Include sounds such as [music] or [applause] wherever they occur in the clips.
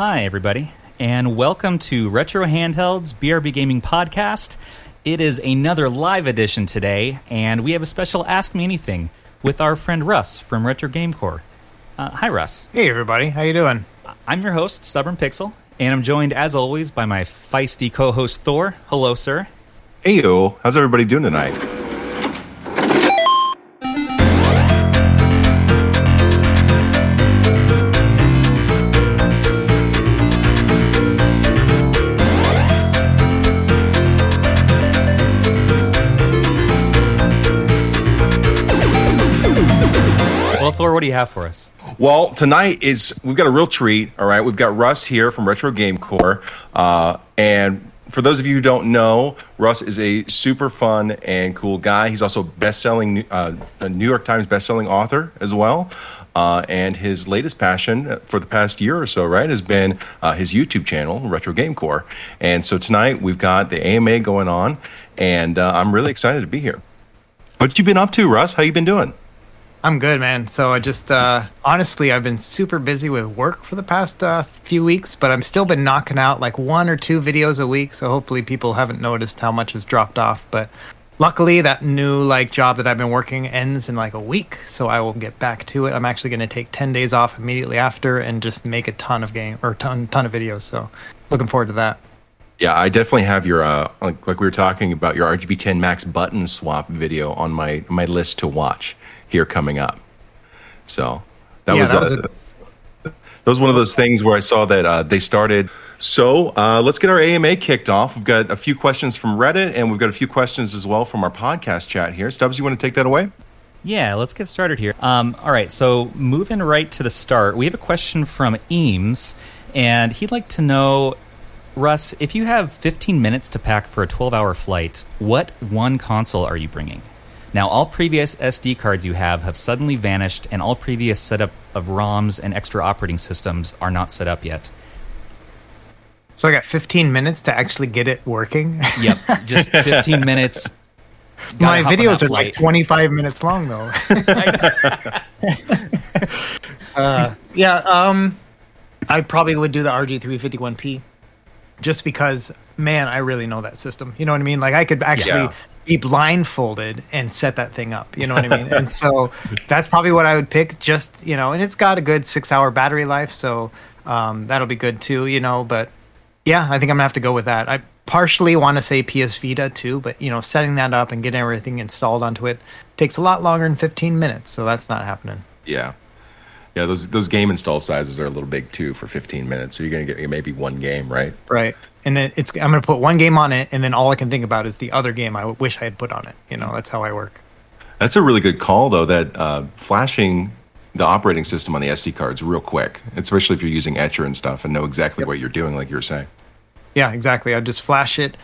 Hi, everybody, and welcome to Retro Handheld's BRB Gaming Podcast. It is another live edition today, and we have a special Ask Me Anything with our friend Russ from Retro Game Core. Uh, hi, Russ. Hey, everybody. How you doing? I'm your host, Stubborn Pixel, and I'm joined, as always, by my feisty co-host Thor. Hello, sir. Hey, yo. How's everybody doing tonight? What do you have for us? Well, tonight is we've got a real treat. All right, we've got Russ here from Retro Game Core, uh, and for those of you who don't know, Russ is a super fun and cool guy. He's also best-selling uh, a New York Times best-selling author as well. Uh, and his latest passion for the past year or so, right, has been uh, his YouTube channel, Retro Game Core. And so tonight we've got the AMA going on, and uh, I'm really excited to be here. What you been up to, Russ? How you been doing? I'm good, man. So I just uh, honestly, I've been super busy with work for the past uh, few weeks, but I'm still been knocking out like one or two videos a week. So hopefully, people haven't noticed how much has dropped off. But luckily, that new like job that I've been working ends in like a week, so I will get back to it. I'm actually going to take ten days off immediately after and just make a ton of game or ton ton of videos. So looking forward to that. Yeah, I definitely have your uh, like, like we were talking about your RGB 10 Max button swap video on my my list to watch here coming up. So that Yeah, was, that uh, was a- that was one of those things where I saw that uh, they started. So uh, let's get our AMA kicked off. We've got a few questions from Reddit, and we've got a few questions as well from our podcast chat here. Stubbs, you want to take that away? Yeah, let's get started here. Um, all right, so moving right to the start, we have a question from Eames, and he'd like to know, Russ, if you have 15 minutes to pack for a 12-hour flight, what one console are you bringing? Now, all previous SD cards you have have suddenly vanished, and all previous setup of ROMs and extra operating systems are not set up yet. So I got 15 minutes to actually get it working. [laughs] Yep, just [laughs] 15 minutes. My Gotta hop on videos are like 25 minutes long though. [laughs] uh, yeah, um, I probably would do the RG351P just because, man, I really know that system. You know what I mean? Like I could actually Yeah. Be blindfolded and set that thing up. You know what I mean? and so that's probably what I would pick. Just you know, and it's got a good six-hour battery life, so um, that'll be good too. You know, but yeah, I think I'm gonna have to go with that. I partially want to say PS Vita too, but you know, setting that up and getting everything installed onto it takes a lot longer than 15 minutes, so that's not happening. Yeah. Yeah, those those game install sizes are a little big too for 15 minutes. So you're going to get maybe one game, right? Right. And then it's I'm gonna put one game on it, and then all I can think about is the other game I wish I had put on it. You know, that's how I work. That's a really good call, though. That uh, flashing the operating system on the SD cards real quick, especially if you're using Etcher and stuff, and know exactly what you're doing, like you were saying. Yeah, exactly. I just flash it,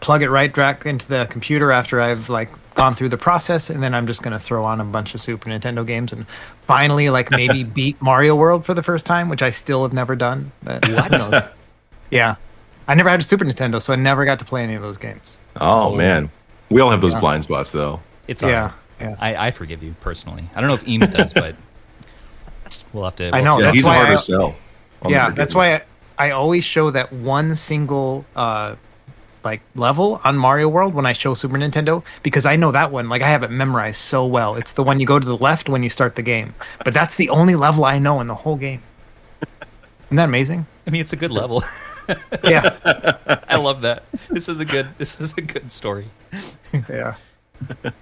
plug it right back into the computer after I've like gone through the process, and then I'm just gonna throw on a bunch of Super Nintendo games and finally like maybe [laughs] beat Mario World for the first time, which I still have never done. But who knows? Yeah, I never had a Super Nintendo, so I never got to play any of those games. Oh, man, we all have those Yeah. blind spots, though. It's Yeah, all right. yeah. I, I forgive you personally. I don't know if Eames does, [laughs] but we'll have to. I know. yeah, that's he's why hard I- sell. yeah, that's why I, I always show that one single uh like level on Mario World when I show Super Nintendo because I know that one like I have it memorized so well. It's the one you go to the left when you start the game. But that's the only level I know in the whole game. Isn't that amazing? I mean, it's a good level. [laughs] [laughs] Yeah. I love that. This is a good. This is a good story. yeah. [laughs]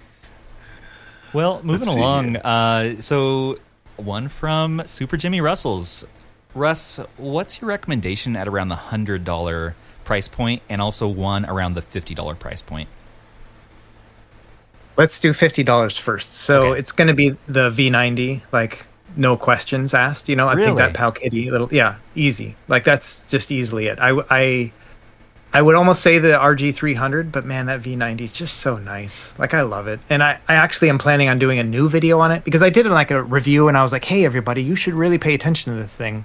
Well, moving Let's see along. Uh, so, one from Super Jimmy Russell's. Russ, what's your recommendation at around the hundred dollar price point, and also one around the fifty dollar price point? Let's do fifty dollars first. So Okay. it's going to be the V90, like no questions asked. You know, I think that PowKiddy little, yeah, easy. Like that's just easily it. I, I, I would almost say the RG300, but man, that V90 is just so nice. Like I love it, and I, I actually am planning on doing a new video on it because I did like a review and I was like, hey everybody, you should really pay attention to this thing.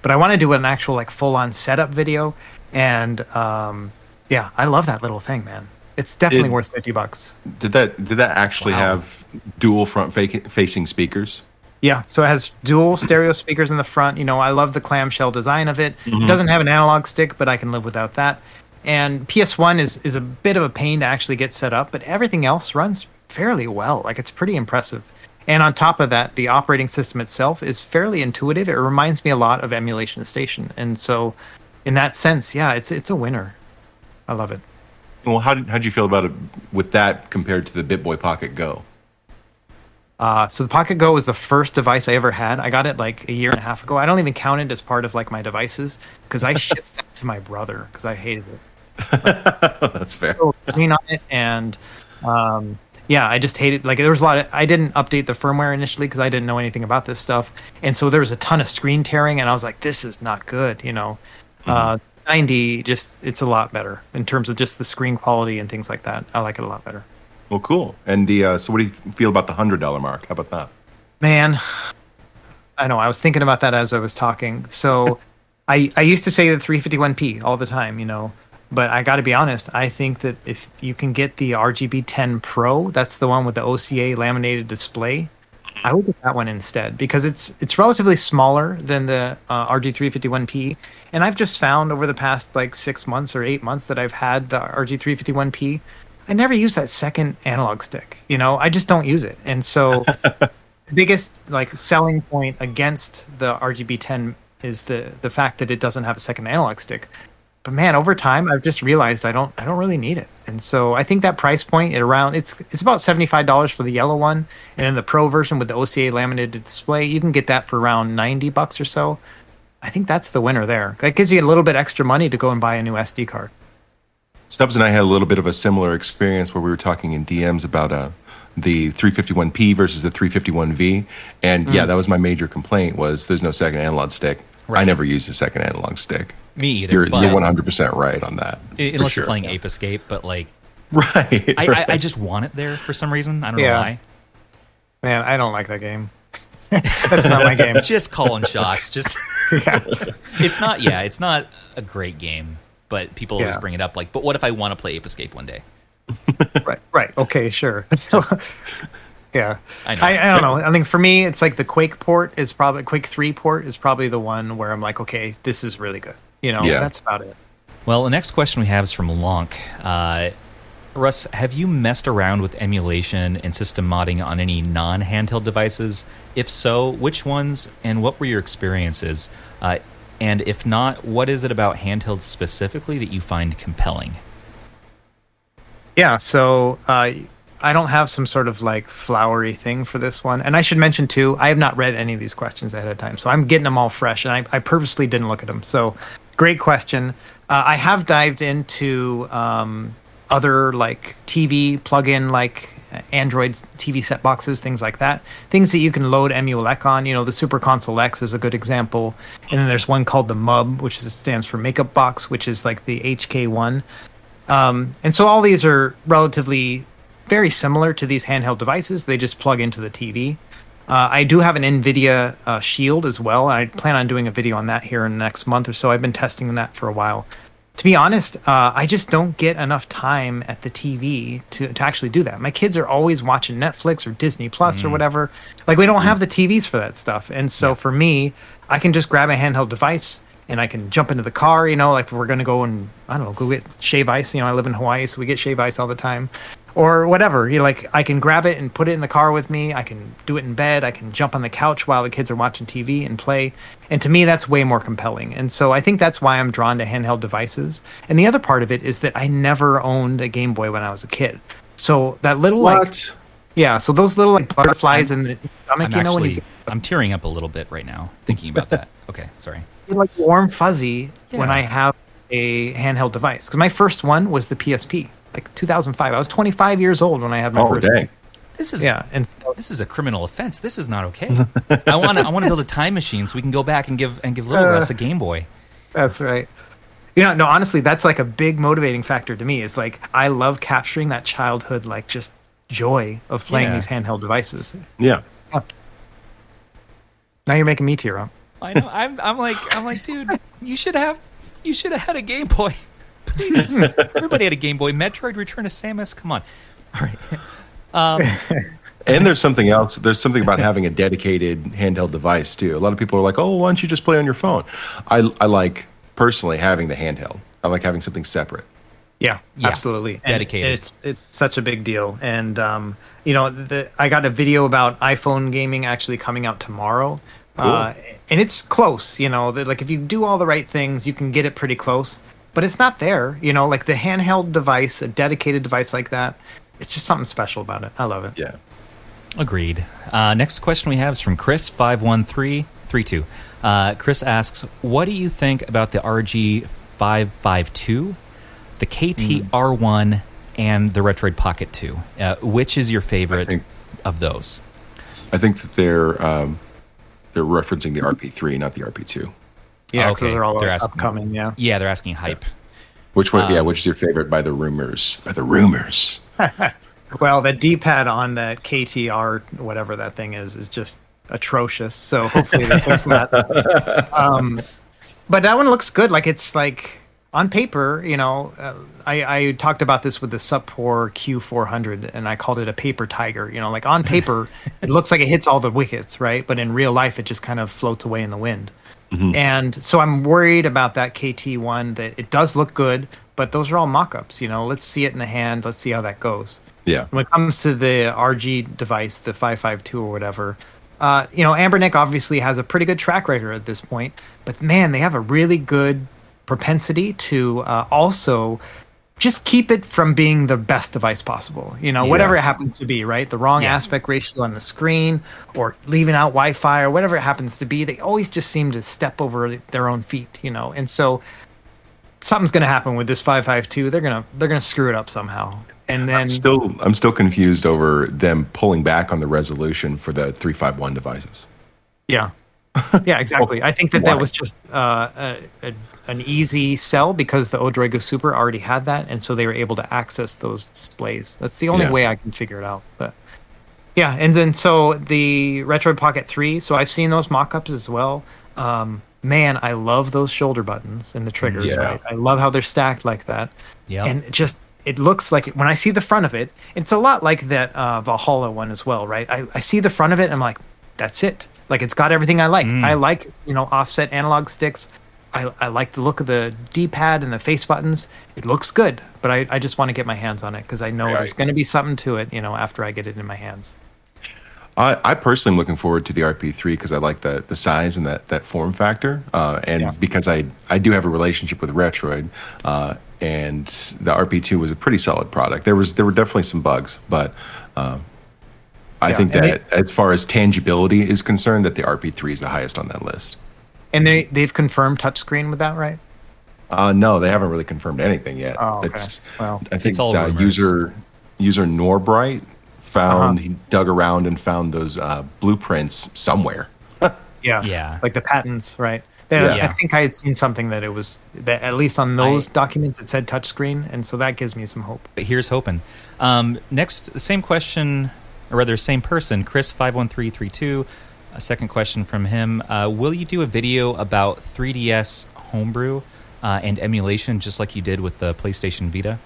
But I want to do an actual like full on setup video, and um, yeah, I love that little thing, man. It's definitely Did- worth fifty bucks. Did that did that actually Wow. have dual front fa- facing speakers? Yeah, so it has dual stereo speakers in the front. You know, I love the clamshell design of it. It mm-hmm. doesn't have an analog stick, but I can live without that. And PS1 is is a bit of a pain to actually get set up, but everything else runs fairly well. Like it's pretty impressive. And on top of that, the operating system itself is fairly intuitive. It reminds me a lot of Emulation Station, and so in that sense, yeah, it's it's a winner. I love it. Well, how did how'd you feel about it with that compared to the BittBoy Pocket Go? Uh, so the Pocket Go was the first device I ever had. I got it like a year and a half ago. I don't even count it as part of like my devices because I shipped [laughs] that to my brother because I hated it. [laughs] That's fair. Screen on it and um, yeah, I just hated like there was a lot of I didn't update the firmware initially because I didn't know anything about this stuff, and so there was a ton of screen tearing, and I was like, this is not good, you know. Uh, 90 just it's a lot better in terms of just the screen quality and things like that. I like it a lot better. Well, cool. And the uh, so, what do you feel about the hundred dollar mark? How about that? Man, I know. I was thinking about that as I was talking. So, [laughs] I I used to say the 351p all the time, you know, but I got to be honest. I think that if you can get the RGB 10 Pro, that's the one with the OCA laminated display. I would get that one instead because it's it's relatively smaller than the uh, RG351P, and I've just found over the past like six months or eight months that I've had the RG351P, I never use that second analog stick. You know, I just don't use it, and so [laughs] biggest like selling point against the RGB10 is the the fact that it doesn't have a second analog stick. But man, over time, I've just realized I don't I don't really need it, and so I think that price point at around it's it's about seventy five dollars for the yellow one, and then the Pro version with the OCA laminated display, you can get that for around ninety bucks or so. I think that's the winner there. That gives you a little bit extra money to go and buy a new SD card. Stubbs and I had a little bit of a similar experience where we were talking in DMs about uh, the 351P versus the 351V, and yeah, that was my major complaint was there's no second analog stick. I never use the second analog stick. Me either. You're, you're 100% right on that. i- for unless sure. you're playing Ape Escape, but like Right. I, right. I, I just want it there for some reason. I don't Yeah. know why. Man, I don't like that game. [laughs] that's not my game. [laughs] Just calling shots. Just [laughs] Yeah. it's not. Yeah, it's not a great game, but people always Yeah. bring it up. Like, but what if I want to play Ape Escape one day? [laughs] right right okay sure [laughs] yeah I know. I, I don't know i think for me it's like the quake port is probably quake 3 port is probably the one where i'm like okay this is really good you know Yeah. that's about it Well, the next question we have is from Lonk. Uh, Russ, have you messed around with emulation and system modding on any non-handheld devices? If so, which ones, and what were your experiences? Uh, and if not, what is it about handhelds specifically that you find compelling? yeah so uh I don't have some sort of like flowery thing for this one. And I should mention too, I have not read any of these questions ahead of time. So I'm getting them all fresh and I, I purposely didn't look at them. So great question. Uh, I have dived into um, other like TV plug-in like Android TV set boxes, things like that. Things that you can load EmuELEC on. You know, the Super Console X is a good example. And then there's one called the MUB, which is, stands for Makeup Box, which is like the HK1. Um, and so all these are relatively very similar to these handheld devices. They just plug into the TV. Uh, I do have an NVIDIA uh, Shield as well. I plan on doing a video on that here in the next month or so. I've been testing that for a while. To be honest, uh, I just don't get enough time at the TV to, to actually do that. My kids are always watching Netflix or Disney Plus or whatever. Like, we don't have the TVs for that stuff. And so for me, I can just grab a handheld device and I can jump into the car, you know, like we're going to go and, I don't know, go get shave ice. You know, I live in Hawaii, so we get shave ice all the time or whatever. You know, like I can grab it and put it in the car with me. I can do it in bed. I can jump on the couch while the kids are watching TV and play. And to me, that's way more compelling. And so I think that's why I'm drawn to handheld devices. And the other part of it is that I never owned a Game Boy when I was a kid. So that little like yeah, so those little like butterflies in the stomach, I'm you know, when actually you I'm tearing up a little bit right now thinking about that. [laughs] Okay, sorry. like warm fuzzy when I have a handheld device. Because my first one was the PSP, like 2005. I was 25 years old when I had my Oh, first. dang. This is Yeah, and this is a criminal offense. This is not okay. [laughs] I want to I want to build a time machine so we can go back and give and give little Uh, Russ a Game Boy. That's right. You know, no, honestly, that's like a big motivating factor to me. Is like I love capturing that childhood, like just joy of playing Yeah. these handheld devices. Yeah. Now you're making me tear up. I know. I'm I'm like I'm like, dude, you should have you should have had a Game Boy. Please. Everybody had a Game Boy. Metroid Return to Samus. Come on. All right. Um, [laughs] and there's something else. There's something about having a dedicated handheld device too. A lot of people are like, "Oh, why don't you just play on your phone?" I I like personally having the handheld. I like having something separate. Yeah, Yeah, absolutely. And dedicated. It's it's such a big deal, and um, you know, the, I got a video about iPhone gaming actually coming out tomorrow, uh, and it's close. You know, that like if you do all the right things, you can get it pretty close, but it's not there. You know, like the handheld device, a dedicated device like that, it's just something special about it. I love it. Yeah. Agreed. Uh, next question we have is from Chris five one three three two. Uh, Chris asks, "What do you think about the RG five five two, the KT R one, and the Retroid Pocket two? Uh, which is your favorite think- of those?" I think that they're um, they're referencing the RP3, not the RP2. Yeah, Okay, because they're all they're asking- upcoming. Yeah. Yeah, they're asking hype. Which one? Um, yeah, which is your favorite by the rumors? By the rumors. [laughs] Well, the D-pad on that KTR, whatever that thing is, is just atrocious. So hopefully they fix that. [laughs] Um, but that one looks good. Like it's like on paper, you know. Uh, I, I talked about this with the Suppor Q400, and I called it a paper tiger. You know, like on [laughs] paper, it looks like it hits all the wickets, right? But in real life, it just kind of floats away in the wind. And so I'm worried about that KT one. That it does look good, but those are all mock-ups. You know, let's see it in the hand. Let's see how that goes Yeah. when it comes to the RG device, the 552 or whatever, uh, you know, Anbernic obviously has a pretty good track record at this point, but man, they have a really good propensity to uh, also just keep it from being the best device possible. You know, whatever it happens to be, right? The wrong Yeah. aspect ratio on the screen or leaving out Wi Fi or whatever it happens to be, they always just seem to step over their own feet, you know? And so something's going to happen with this 552. They're going to, they're going to screw it up somehow. And then Still, I'm still confused over them pulling back on the resolution for the 351 devices. Yeah. Yeah, exactly. [laughs] I think that that was just uh, a, a, an easy sell because the Odroid Go Super already had that, and so they were able to access those displays. That's the only Yeah. way I can figure it out. But yeah, and then so the Retroid Pocket Three. So I've seen those mock-ups as well. Um, man, I love those shoulder buttons and the triggers. Yeah. Right? I love how they're stacked like that. Yeah. And just it looks like when I see the front of it, it's a lot like that uh, Valhalla one as well, right? I, I see the front of it, and I'm like, that's it. Like it's got everything I like. Mm. I like you know offset analog sticks. I, I like the look of the D-pad and the face buttons. It looks good, but I, I just want to get my hands on it because I know Right. there's going to be something to it, you know, after I get it in my hands. I, I personally am looking forward to the RP3 because I like the the size and that that form factor, uh, and Yeah. because I I do have a relationship with Retroid, uh, and the RP2 was a pretty solid product. There was there were definitely some bugs, but um, I Yeah, think and that as far as tangibility is concerned, that the RP3 is the highest on that list. And they they've confirmed touchscreen with that, right? Uh, no, they haven't really confirmed anything yet. Oh, okay. It's, Well, I think It's all uh, user user Norbright found Uh-huh. he dug around and found those uh, blueprints somewhere. [laughs] Yeah. Yeah. Like the patents, right? They- Yeah. I think I had seen something that it was that at least on those documents it said touchscreen, and so that gives me some hope. But here's hoping. Um, next, the same question, or rather, same person, Chris five one three three two. A second question from him: uh, Will you do a video about 3DS homebrew uh, and emulation, just like you did with the PlayStation Vita?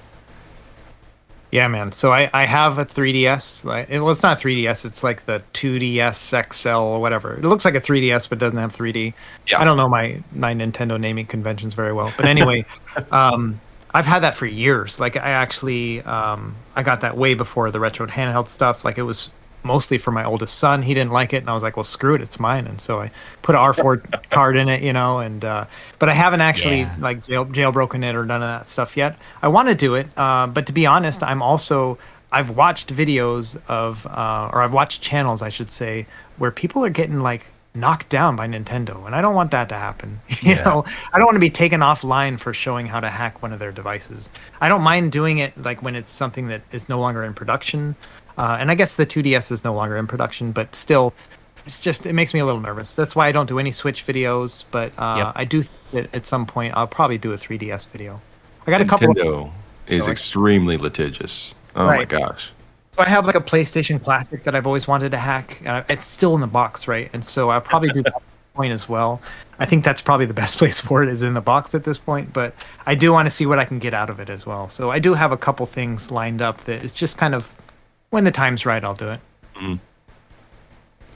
Yeah, man. So I, I have a 3DS. Like, well, it's not 3DS. It's like the 2DS XL or whatever. It looks like a 3DS, but doesn't have 3D. Yeah. I don't know my my Nintendo naming conventions very well, but anyway, [laughs] um, I've had that for years. Like I actually um, I got that way before the retro handheld stuff. Like it was mostly for my oldest son. He didn't like it, and I was like, well, screw it, it's mine. And so I put an R4 [laughs] card in it, you know. And uh, but I haven't actually Yeah. like jail, jailbroken it or none of that stuff yet. I want to do it, uh, but to be honest, I'm also I've watched videos of uh, or I've watched channels, I should say, where people are getting like knocked down by Nintendo, and I don't want that to happen. [laughs] you Yeah. know, I don't want to be taken offline for showing how to hack one of their devices. I don't mind doing it like when it's something that is no longer in production. Uh, and I guess the 2DS is no longer in production, but still, it's just it makes me a little nervous. That's why I don't do any Switch videos. But uh, Yep. I do think that at some point I'll probably do a 3DS video. I got a couple. Of, Nintendo is Sorry. extremely litigious. Oh my gosh. So I have like a PlayStation Classic that I've always wanted to hack. Uh, it's still in the box, right? And so I'll probably do that point as well. I think that's probably the best [laughs] place for it is in the box at this point. But I do want to see what I can get out of it as well. So I do have a couple things lined up that it's just kind of when the time's right, I'll do it.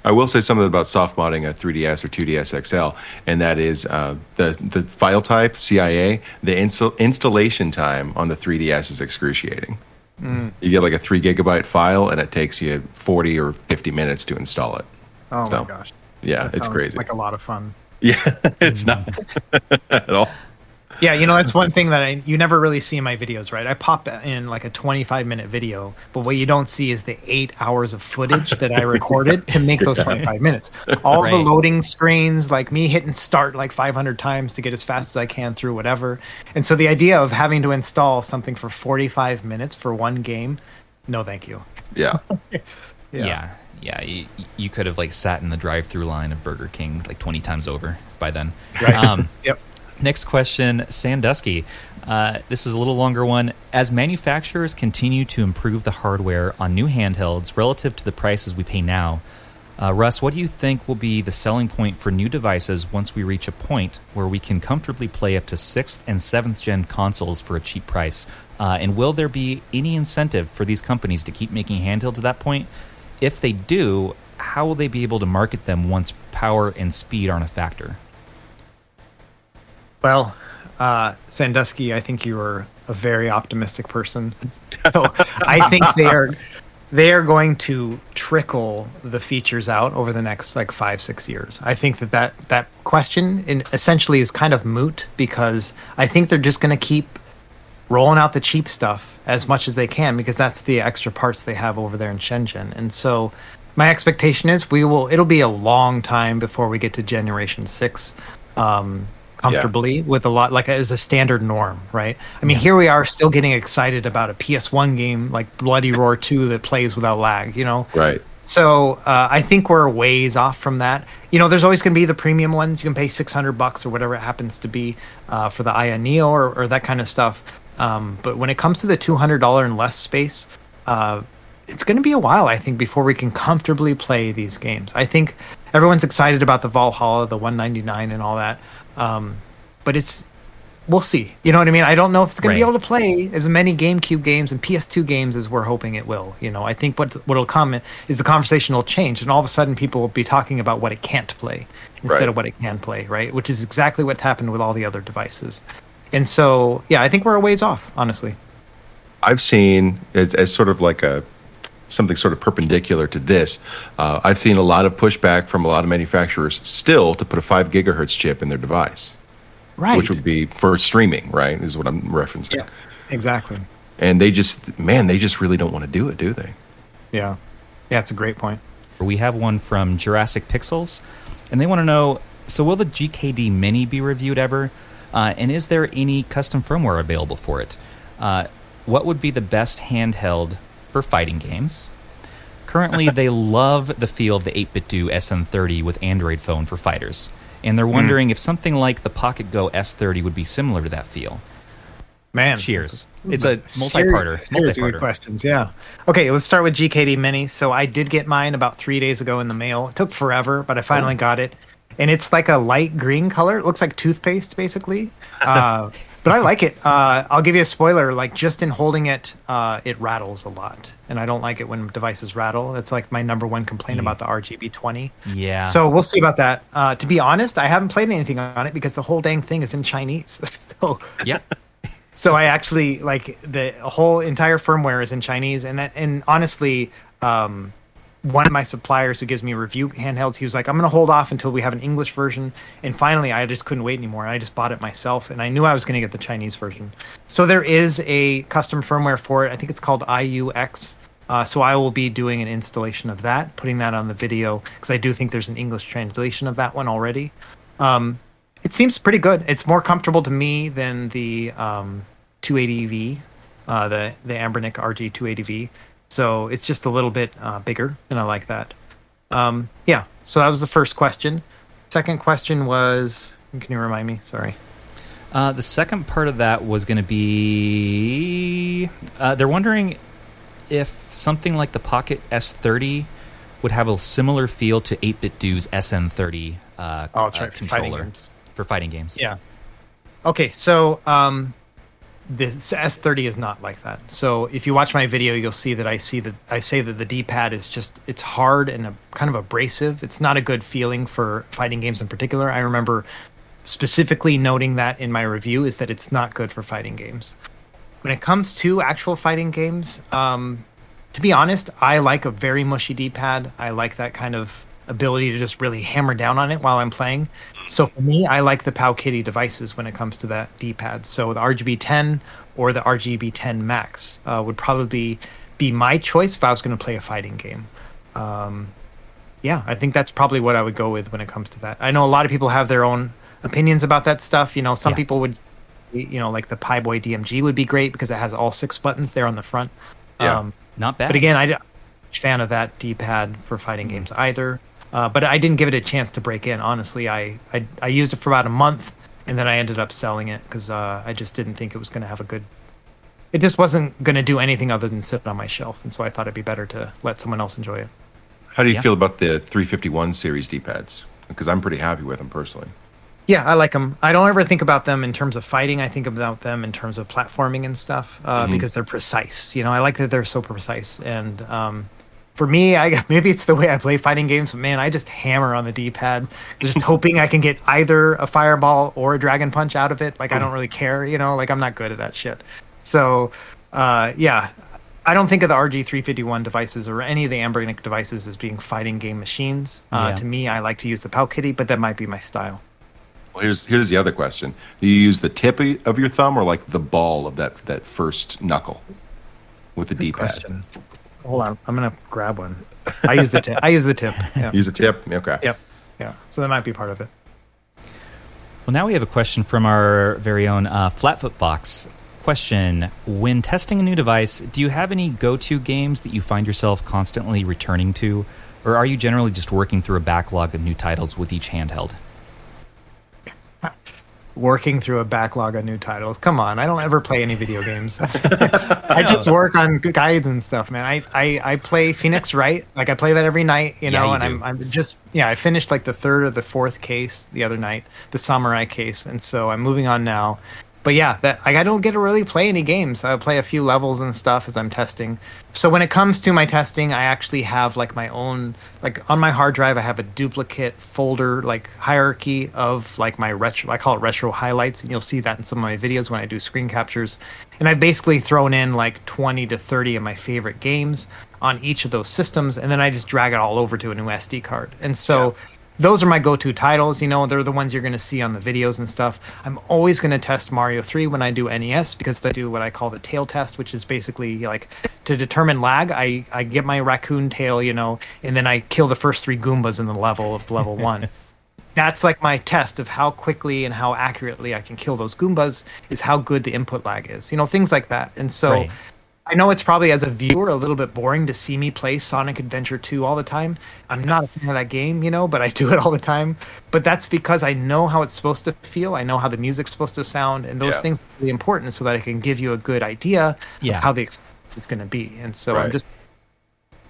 I will say something about soft modding a 3DS or 2DS XL, and that is uh, the the file type CIA. The insta- installation time on the 3DS is excruciating. Mm. You get like a three gigabyte file, and it takes you 40 or 50 minutes to install it. Oh So, my gosh. Yeah, That it's crazy. Like a lot of fun. [laughs] yeah, it's hmm. not [laughs] at all. Yeah, you know that's one thing that I you never really see in my videos, right? I pop in like a 25 minute video, but what you don't see is the eight hours of footage that I recorded to make those [laughs] 25 minutes. All the loading screens, like me hitting start like 500 times to get as fast as I can through whatever. And so the idea of having to install something for 45 minutes for one game, no, thank you. Yeah, [laughs] Yeah, yeah. you, you could have like sat in the drive-through line of Burger King like twenty times over by then. Right. Um, [laughs] Yep. Next question, Sandusky. Uh, this is a little longer one. As manufacturers continue to improve the hardware on new handhelds relative to the prices we pay now, uh, Russ, what do you think will be the selling point for new devices once we reach a point where we can comfortably play up to sixth and seventh gen consoles for a cheap price? Uh, and will there be any incentive for these companies to keep making handhelds at that point? If they do, how will they be able to market them once power and speed aren't a factor? Well, uh, Sandusky, I think you are a very optimistic person. So [laughs] I think they are they are going to trickle the features out over the next like five six years. I think that that, that question in, essentially is kind of moot because I think they're just going to keep rolling out the cheap stuff as much as they can because that's the extra parts they have over there in Shenzhen. And so my expectation is we will it'll be a long time before we get to generation 6 um comfortably with a lot like as a standard norm, right? I mean, here we are still getting excited about a PS1 game like Bloody Roar 2 that plays without lag, you know. right. So uh, I think we're ways off from that. You know, there's always going to be the premium ones. You can pay 600 bucks or whatever it happens to be uh, for the Aya Neo or, or that kind of stuff. Um, but when it comes to the $200 and less space, uh, it's going to be a while, I think, before we can comfortably play these games. I think everyone's excited about the Valhalla, the 199, and all that. Um, but it's we'll see. You know what I mean? I don't know if it's going to be able to play as many GameCube games and PS2 games as we're hoping it will. You know, I think what what'll come is the conversation will change, and all of a sudden people will be talking about what it can't play instead Right. of what it can play, right? Which is exactly what's happened with all the other devices. And so, yeah, I think we're a ways off, honestly. I've seen as, as sort of like a something sort of perpendicular to this. Uh, I've seen a lot of pushback from a lot of manufacturers still to put a five gigahertz chip in their device, Right. which would be for streaming. Right, is what I'm referencing. yeah, exactly. And they just, man, they just really don't want to do it, do they? Yeah, yeah, it's a great point. We have one from Jurassic Pixels, and they want to know so, will the GKD Mini be reviewed ever? Uh, and is there any custom firmware available for it? Uh, what would be the best handheld for fighting games? Currently, [laughs] they love the feel of the 8BitDo SN30 with Android phone for fighters, and they're wondering if something like the Pocket Go S30 would be similar to that feel. Man, Cheers. It's It's a multi-parter. Multi-parter. questions. Yeah. Okay, let's start with GKD Mini. So I did get mine about three days ago in the mail. It took forever, but I finally got it, and it's like a light green color. It looks like toothpaste, basically. [laughs] Uh, but I like it. Uh, I'll give you a spoiler. Like just in holding it, uh, it rattles a lot, and I don't like it when devices rattle. That's like my number one complaint about the RGB twenty. Yeah. So we'll see about that. Uh, to be honest, I haven't played anything on it because the whole dang thing is in Chinese. [laughs] so yeah. [laughs] so I actually like the whole entire firmware is in Chinese, and that and honestly, um, one of my suppliers who gives me review handhelds, he was like, "I'm gonna hold off until we have an English version." And finally, I just couldn't wait anymore. I just bought it myself, and I knew I was gonna get the Chinese version. So there is a custom firmware for it. I think it's called IUX. Uh, so I will be doing an installation of that, putting that on the video because I do think there's an English translation of that one already. Um, it seems pretty good. It's more comfortable to me than the um, 280V, uh, the the Anbernic RG 280V. So it's just a little bit uh, bigger, and I like that. Um, yeah. So that was the first question. Second question was, can you remind me? Sorry. Uh, the second part of that was going to be uh, they're wondering if something like the Pocket S30 would have a similar feel to 8BitDo's SN30 uh, Oh, uh, right, for fighting controller for fighting games. Yeah. Okay, so um, the S30 is not like that. So if you watch my video, you'll see that I see that I say that the D-pad is just it's hard and a, kind of abrasive. It's not a good feeling for fighting games in particular. I remember specifically noting that in my review is that it's not good for fighting games. When it comes to actual fighting games, um, to be honest, I like a very mushy D-pad. I like that kind of ability to just really hammer down on it while I'm playing. So for me, I like the Powkiddy devices when it comes to that D-pad. So the RGB 10 or the RGB 10 Max uh, would probably be my choice if I was going to play a fighting game. Um, yeah, I think that's probably what I would go with when it comes to that. I know a lot of people have their own opinions about that stuff. You know, some Yeah. people would, you know, like the PiBoy DMG would be great because it has all six buttons there on the front. Yeah. Um, Not bad. but again, I'm a fan of that D-pad for fighting games either. Uh, but I didn't give it a chance to break in. Honestly, I, I I used it for about a month, and then I ended up selling it because uh, I just didn't think it was going to have a good. It just wasn't going to do anything other than sit on my shelf, and so I thought it'd be better to let someone else enjoy it. How do you Yeah. feel about the 351 series D-pads? Because I'm pretty happy with them personally. Yeah, I like them. I don't ever think about them in terms of fighting. I think about them in terms of platforming and stuff uh, because they're precise. You know, I like that they're so precise. And um, for me, I [laughs] maybe it's the way I play fighting games. But man, I just hammer on the D-pad, just [laughs] hoping I can get either a fireball or a dragon punch out of it. Like I don't really care. You know, like I'm not good at that shit. So uh, yeah. I don't think of the RG351 devices or any of the Anbernic devices as being fighting game machines. Uh, Yeah. To me, I like to use the PowKiddy, but that might be my style. Well, here's here's the other question: Do you use the tip of your thumb or like the ball of that that first knuckle with the D-pad? question. Hold on, I'm gonna grab one. I use the tip. I use the tip. [laughs] Yeah. Use the tip. Okay. Yep. Yeah. So that might be part of it. Well, now we have a question from our very own uh, Flatfoot Fox. Question When testing a new device, do you have any go to games that you find yourself constantly returning to? Or are you generally just working through a backlog of new titles with each handheld? Working through a backlog of new titles. Come on, I don't ever play any video games. [laughs] I just work on guides and stuff, man. I, I, I play Phoenix Wright. Like I play that every night, you Yeah, know. you and do. I'm I'm just yeah. I finished like the third or the fourth case the other night, the samurai case, and so I'm moving on now. But yeah, that like I don't get to really play any games. I play a few levels and stuff as I'm testing. So when it comes to my testing, I actually have like my own like on my hard drive. I have a duplicate folder like hierarchy of like my retro. I call it retro highlights, and you'll see that in some of my videos when I do screen captures. And I've basically thrown in like 20 to 30 of my favorite games on each of those systems, and then I just drag it all over to a new SD card. And so those are my go-to titles you know they're the ones you're going to see on the videos and stuff. I'm always going to test mario 3 when i do nes because i do what i call the tail test which is basically like to determine lag i i get my raccoon tail you know and then i kill the first three goombas in the level of level [laughs] one. That's like my test of how quickly and how accurately i can kill those goombas is how good the input lag is you know things like that. And so Right. I know it's probably as a viewer a little bit boring to see me play Sonic Adventure 2 all the time. I'm not a fan of that game, you know, but I [laughs] do it all the time. But that's because I know how it's supposed to feel. I know how the music's supposed to sound, and those Yeah. things are really important so that I can give you a good idea Yeah. of how the experience is going to be. And so I'm just,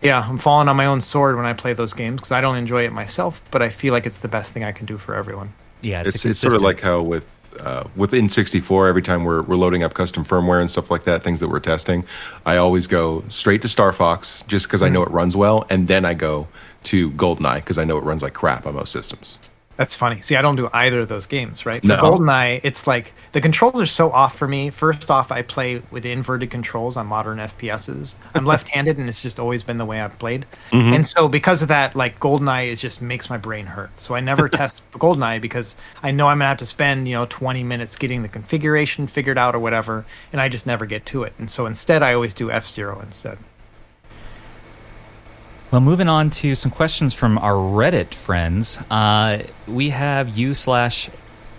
yeah, I'm falling on my own sword when I play those games because I don't enjoy it myself, but I feel like it's the best thing I can do for everyone. Yeah, It's, a it's sort of like how with uh, with N64, every time we're, we're loading up custom firmware and stuff like that, things that we're testing, I always go straight to Star Fox just because I know it runs well, and then I go to GoldenEye because I know it runs like crap on most systems. That's funny. See, I don't do either of those games, right? For No. GoldenEye, it's like the controls are so off for me. First off, I play with inverted controls on modern FPSs. I'm [laughs] left-handed, and it's just always been the way I've played. Mm-hmm. And so, because of that, like GoldenEye, it just makes my brain hurt. So I never [laughs] test GoldenEye because I know I'm gonna have to spend you know 20 minutes getting the configuration figured out or whatever, and I just never get to it. And so instead, I always do F Zero instead. Well, moving on to some questions from our Reddit friends. Uh, we have you slash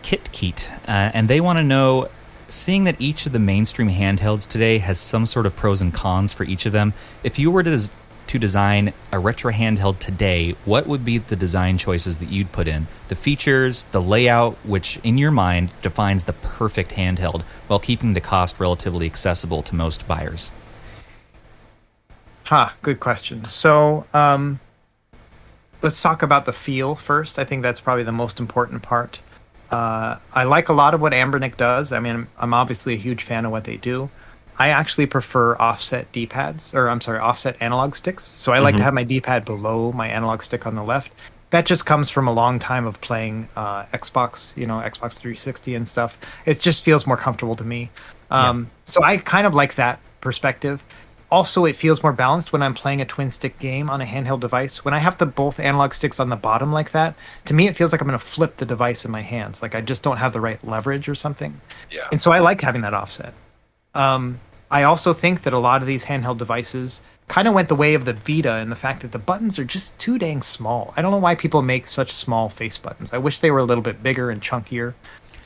KitKeet, uh, and they want to know seeing that each of the mainstream handhelds today has some sort of pros and cons for each of them, if you were to, des- to design a retro handheld today, what would be the design choices that you'd put in? The features, the layout, which in your mind defines the perfect handheld while keeping the cost relatively accessible to most buyers. Huh, good question. So, um, let's talk about the feel first. I think that's probably the most important part. Uh, I like a lot of what Anbernic does. I mean, I'm obviously a huge fan of what they do. I actually prefer offset D-pads, or I'm sorry, offset analog sticks. So I like to have my D-pad below my analog stick on the left. That just comes from a long time of playing uh, Xbox, you know, Xbox 360 and stuff. It just feels more comfortable to me. Um, So I kind of like that perspective. Also, it feels more balanced when I'm playing a twin stick game on a handheld device. When I have the both analog sticks on the bottom like that, to me it feels like I'm going to flip the device in my hands. Like I just don't have the right leverage or something. Yeah. And so I like having that offset. Um, I also think that a lot of these handheld devices kind of went the way of the Vita and the fact that the buttons are just too dang small. I don't know why people make such small face buttons. I wish they were a little bit bigger and chunkier.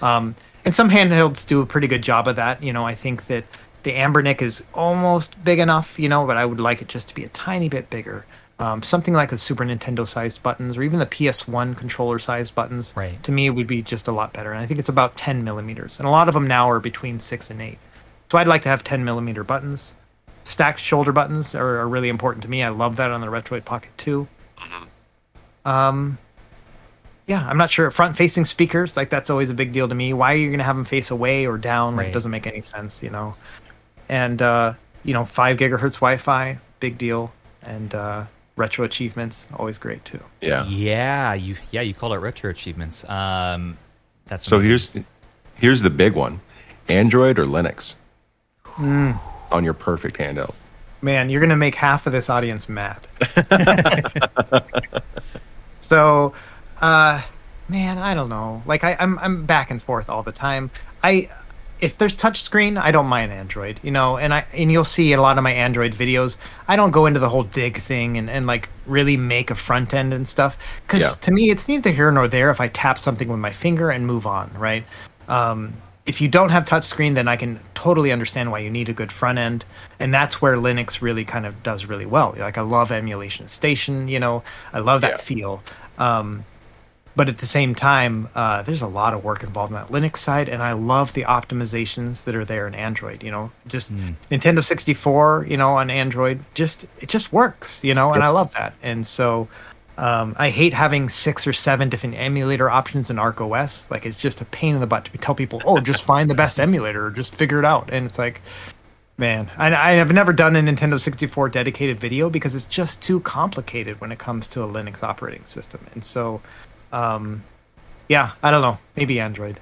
Um, and some handhelds do a pretty good job of that. You know, I think that the Anbernic is almost big enough, you know, but I would like it just to be a tiny bit bigger. Um, something like the Super Nintendo sized buttons or even the PS1 controller sized buttons Right. to me would be just a lot better. And I think it's about 10 millimeters. And a lot of them now are between 6 and 8. So I'd like to have 10 millimeter buttons. Stacked shoulder buttons are, are really important to me. I love that on the Retroid Pocket 2. Um, yeah, I'm not sure. Front facing speakers, like that's always a big deal to me. Why are you going to have them face away or down? Like, Right. it doesn't make any sense, you know? And, uh, you know, 5 gigahertz Wi Fi, big deal. And uh, retro achievements, always great too. Yeah. Yeah, you yeah you called it retro achievements. Um, that's So amazing. here's here's the big one: Android or Linux on your perfect handheld. Man, you're gonna make half of this audience mad. [laughs] so, uh, man, I don't know. Like I, I'm I'm back and forth all the time. I if there's touchscreen, I don't mind Android, you know, and I and you'll see in a lot of my Android videos, I don't go into the whole dig thing and, and like really make a front end and stuff. Because Yeah. to me, it's neither here nor there if I tap something with my finger and move on, right? Um, if you don't have touchscreen, then I can totally understand why you need a good front end, and that's where Linux really kind of does really well. Like I love emulation station, you know, I love that Yeah. feel. Um, but at the same time, uh, there's a lot of work involved in that Linux side, and I love the optimizations that are there in Android. You know, just Nintendo 64, you know, on Android, just it just works, you know, and I love that. And so, um, I hate having six or seven different emulator options in ArkOS. Like, it's just a pain in the butt to tell people, oh, just find the best emulator, or just figure it out. And it's like, man, I, I have never done a Nintendo 64 dedicated video because it's just too complicated when it comes to a Linux operating system. And so, um, yeah, I don't know. Maybe Android.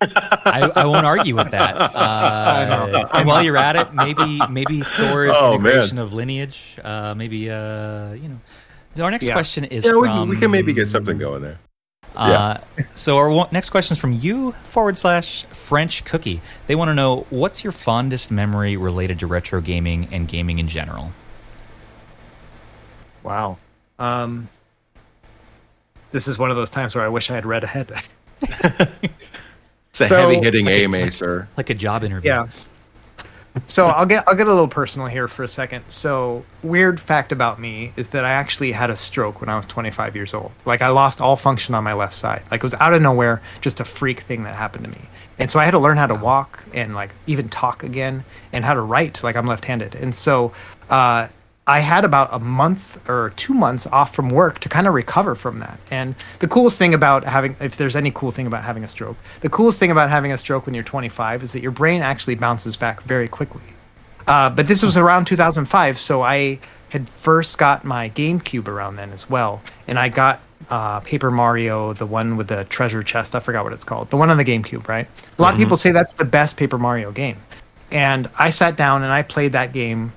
I, I won't argue with that. [laughs] Uh, and while you're at it, maybe maybe Thor's Oh, integration of lineage. Uh, maybe uh, you know. Our next Yeah. question is Yeah, we, from we can maybe get something going there. Uh, so our one, next question is from you forward slash French Cookie. They want to know what's your fondest memory related to retro gaming and gaming in general. Wow. Um, this is one of those times where I wish I had read ahead. It's a So- heavy hitting AMA, sir. Like a job interview. yeah. So I'll get I'll get a little personal here for a second. So weird fact about me is that I actually had a stroke when I was 25 years old. Like I lost all function on my left side. Like it was out of nowhere, just a freak thing that happened to me. And so I had to learn how to walk and like even talk again and how to write. Like I'm left-handed. And so uh, I had about a month or two months off from work to kind of recover from that. And the coolest thing about having, if there's any cool thing about having a stroke, the coolest thing about having a stroke when you're 25 is that your brain actually bounces back very quickly. Uh, but this was around 2005, so I had first got my GameCube around then as well, and I got uh, Paper Mario, the one with the treasure chest. I forgot what it's called. The one on the GameCube, right? A lot of people say that's the best Paper Mario game, and I sat down and I played that game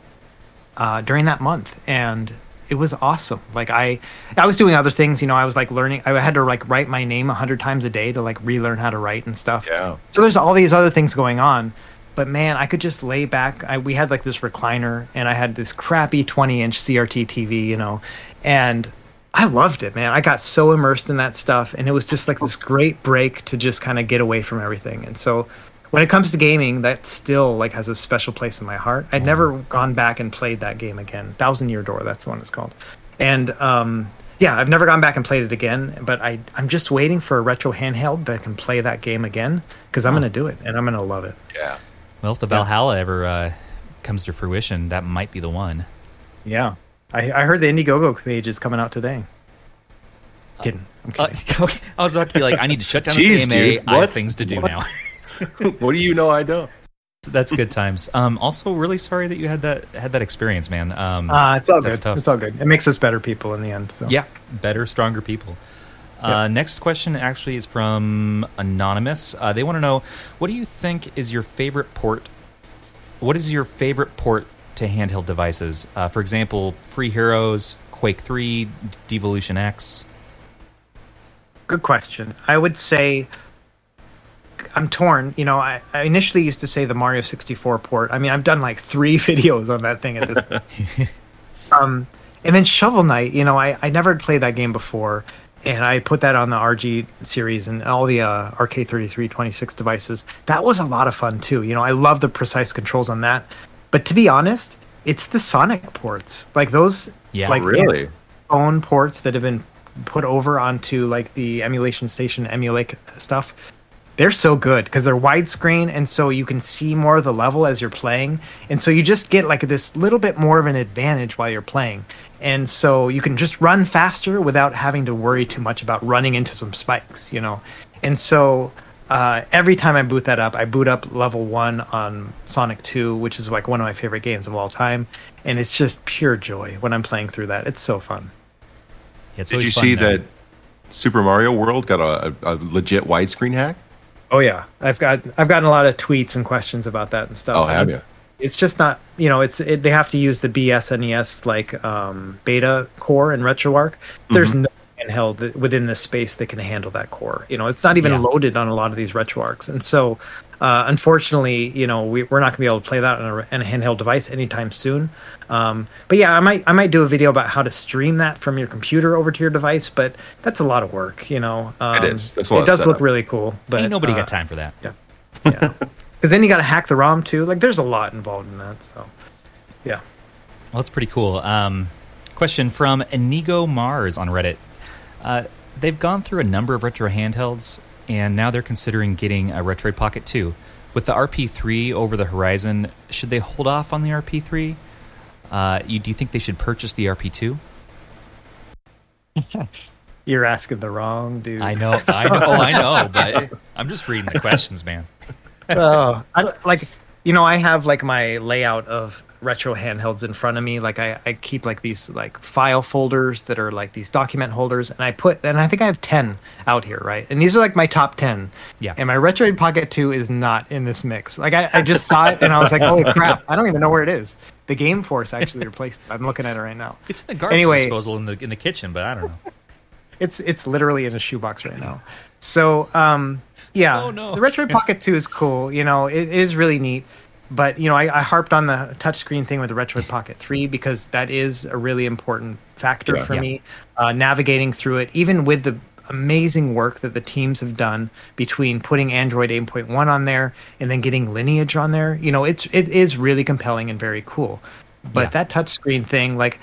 uh, during that month, and it was awesome. Like I, I was doing other things. You know, I was like learning. I had to like write my name a hundred times a day to like relearn how to write and stuff. Yeah. So there's all these other things going on, but man, I could just lay back. I, we had like this recliner, and I had this crappy 20 inch CRT TV, you know, and I loved it, man. I got so immersed in that stuff, and it was just like this great break to just kind of get away from everything. And so, when it comes to gaming, that still like has a special place in my heart. I'd never gone back and played that game again. Thousand Year Door, that's the one it's called. And um, yeah, I've never gone back and played it again. But I, I'm just waiting for a retro handheld that can play that game again because I'm gonna do it and I'm gonna love it. Yeah. Well, if the Valhalla ever uh, comes to fruition, that might be the one. Yeah, I, I heard the Indiegogo page is coming out today. Kidding. I'm Uh, kidding. okay. [laughs] I was about to be like, I need to shut down Jeez, this AMA. dude. I have things to do What? now. [laughs] [laughs] what do you know? I don't. That's good times. Um, also, really sorry that you had that had that experience, man. Um, uh, it's all good. tough. It's all good. It makes us better people in the end. So Yeah, better, stronger people. Uh, Next question actually is from Anonymous. Uh, they want to know what do you think is your favorite port? What is your favorite port to handheld devices? Uh, for example, Free Heroes, Quake 3, DevilutionX. Good question. I would say I'm torn. You know, I, I initially used to say the Mario 64 port. I mean, I've done like three [laughs] videos on that thing at this point. [laughs] um, and then Shovel Knight, you know, I, I never had played that game before. And I put that on the RG series and all the uh, RK3326 devices. That was a lot of fun too. You know, I love the precise controls on that. But to be honest, it's the Sonic ports. Like those, Yeah. like Really? own ports that have been put over onto like the emulation station emulate stuff they're so good because they're widescreen and so you can see more of the level as you're playing and so you just get like this little bit more of an advantage while you're playing and so you can just run faster without having to worry too much about running into some spikes you know and so uh, every time I boot that up, I boot up level one on Sonic 2, which is like one of my favorite games of all time. And it's just pure joy when I'm playing through that. It's so fun. Yeah, it's Did you fun see to- that Super Mario World got a, a, a legit widescreen hack? Oh yeah, I've got I've gotten a lot of tweets and questions about that and stuff. Oh, have you? It's just not you know it's it, they have to use the BSNES like um, beta core and RetroArch. There's Mm-hmm. no handheld within this space that can handle that core. You know, it's not even Yeah. loaded on a lot of these RetroArchs, and so uh, unfortunately, you know, we, we're not going to be able to play that on a, on a handheld device anytime soon. Um, but yeah, I might I might do a video about how to stream that from your computer over to your device, but that's a lot of work. You know, um, is. That's a lot it does look really cool, but Ain't nobody uh, got time for that. yeah, yeah. Because then you got to hack the ROM too. Like, there's a lot involved in that. So, yeah. Well, that's pretty cool. Um, question from Inigo Mars on Reddit. Uh, they've gone through a number of retro handhelds, and now they're considering getting a Retroid Pocket 2. With the RP3 over the horizon, should they hold off on the RP3? Uh, you, do you think they should purchase the RP2? [laughs] You're asking the wrong dude. I know, [laughs] I know, I know, but I'm just reading the questions, man. [laughs] oh, I like you know, I have like my layout of retro handhelds in front of me. Like I, I keep like these like file folders that are like these document holders, and I put and I think I have ten out here, right? And these are like my top ten. Yeah. And my Retroid Pocket Two is not in this mix. Like I, I just saw it and I was like, holy crap! I don't even know where it is. The Game Force actually [laughs] replaced it. I'm looking at it right now. It's in the garbage Anyway. disposal in the in the kitchen, but I don't know. [laughs] It's it's literally in a shoebox right now. So um yeah, Oh, no. the Retroid Pocket 2 is cool. You know, it is really neat. But you know, I, I harped on the touchscreen thing with the Retroid Pocket 3 because that is a really important factor Yeah. for Yeah. me. Uh, navigating through it, even with the amazing work that the teams have done between putting Android 8.1 on there and then getting Lineage on there. You know, it's it is really compelling and very cool. But Yeah. that touchscreen thing, like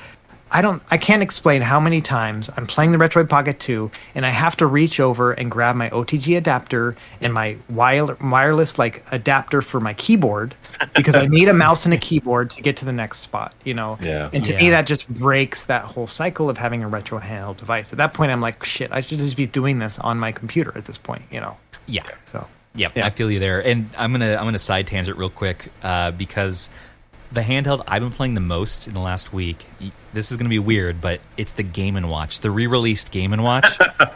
I don't I can't explain how many times I'm playing the Retroid Pocket 2 and I have to reach over and grab my OTG adapter and my wire, wireless like adapter for my keyboard [laughs] because I need a mouse and a keyboard to get to the next spot, you know. Yeah. And to me that just breaks that whole cycle of having a retro handheld device. At that point I'm like, shit, I should just be doing this on my computer at this point, you know. Yeah. So Yep, Yeah. I feel you there. And I'm gonna I'm gonna side tangent real quick uh, because the handheld I've been playing the most in the last week. This is gonna be weird, but it's the Game and Watch, the re-released Game and Watch,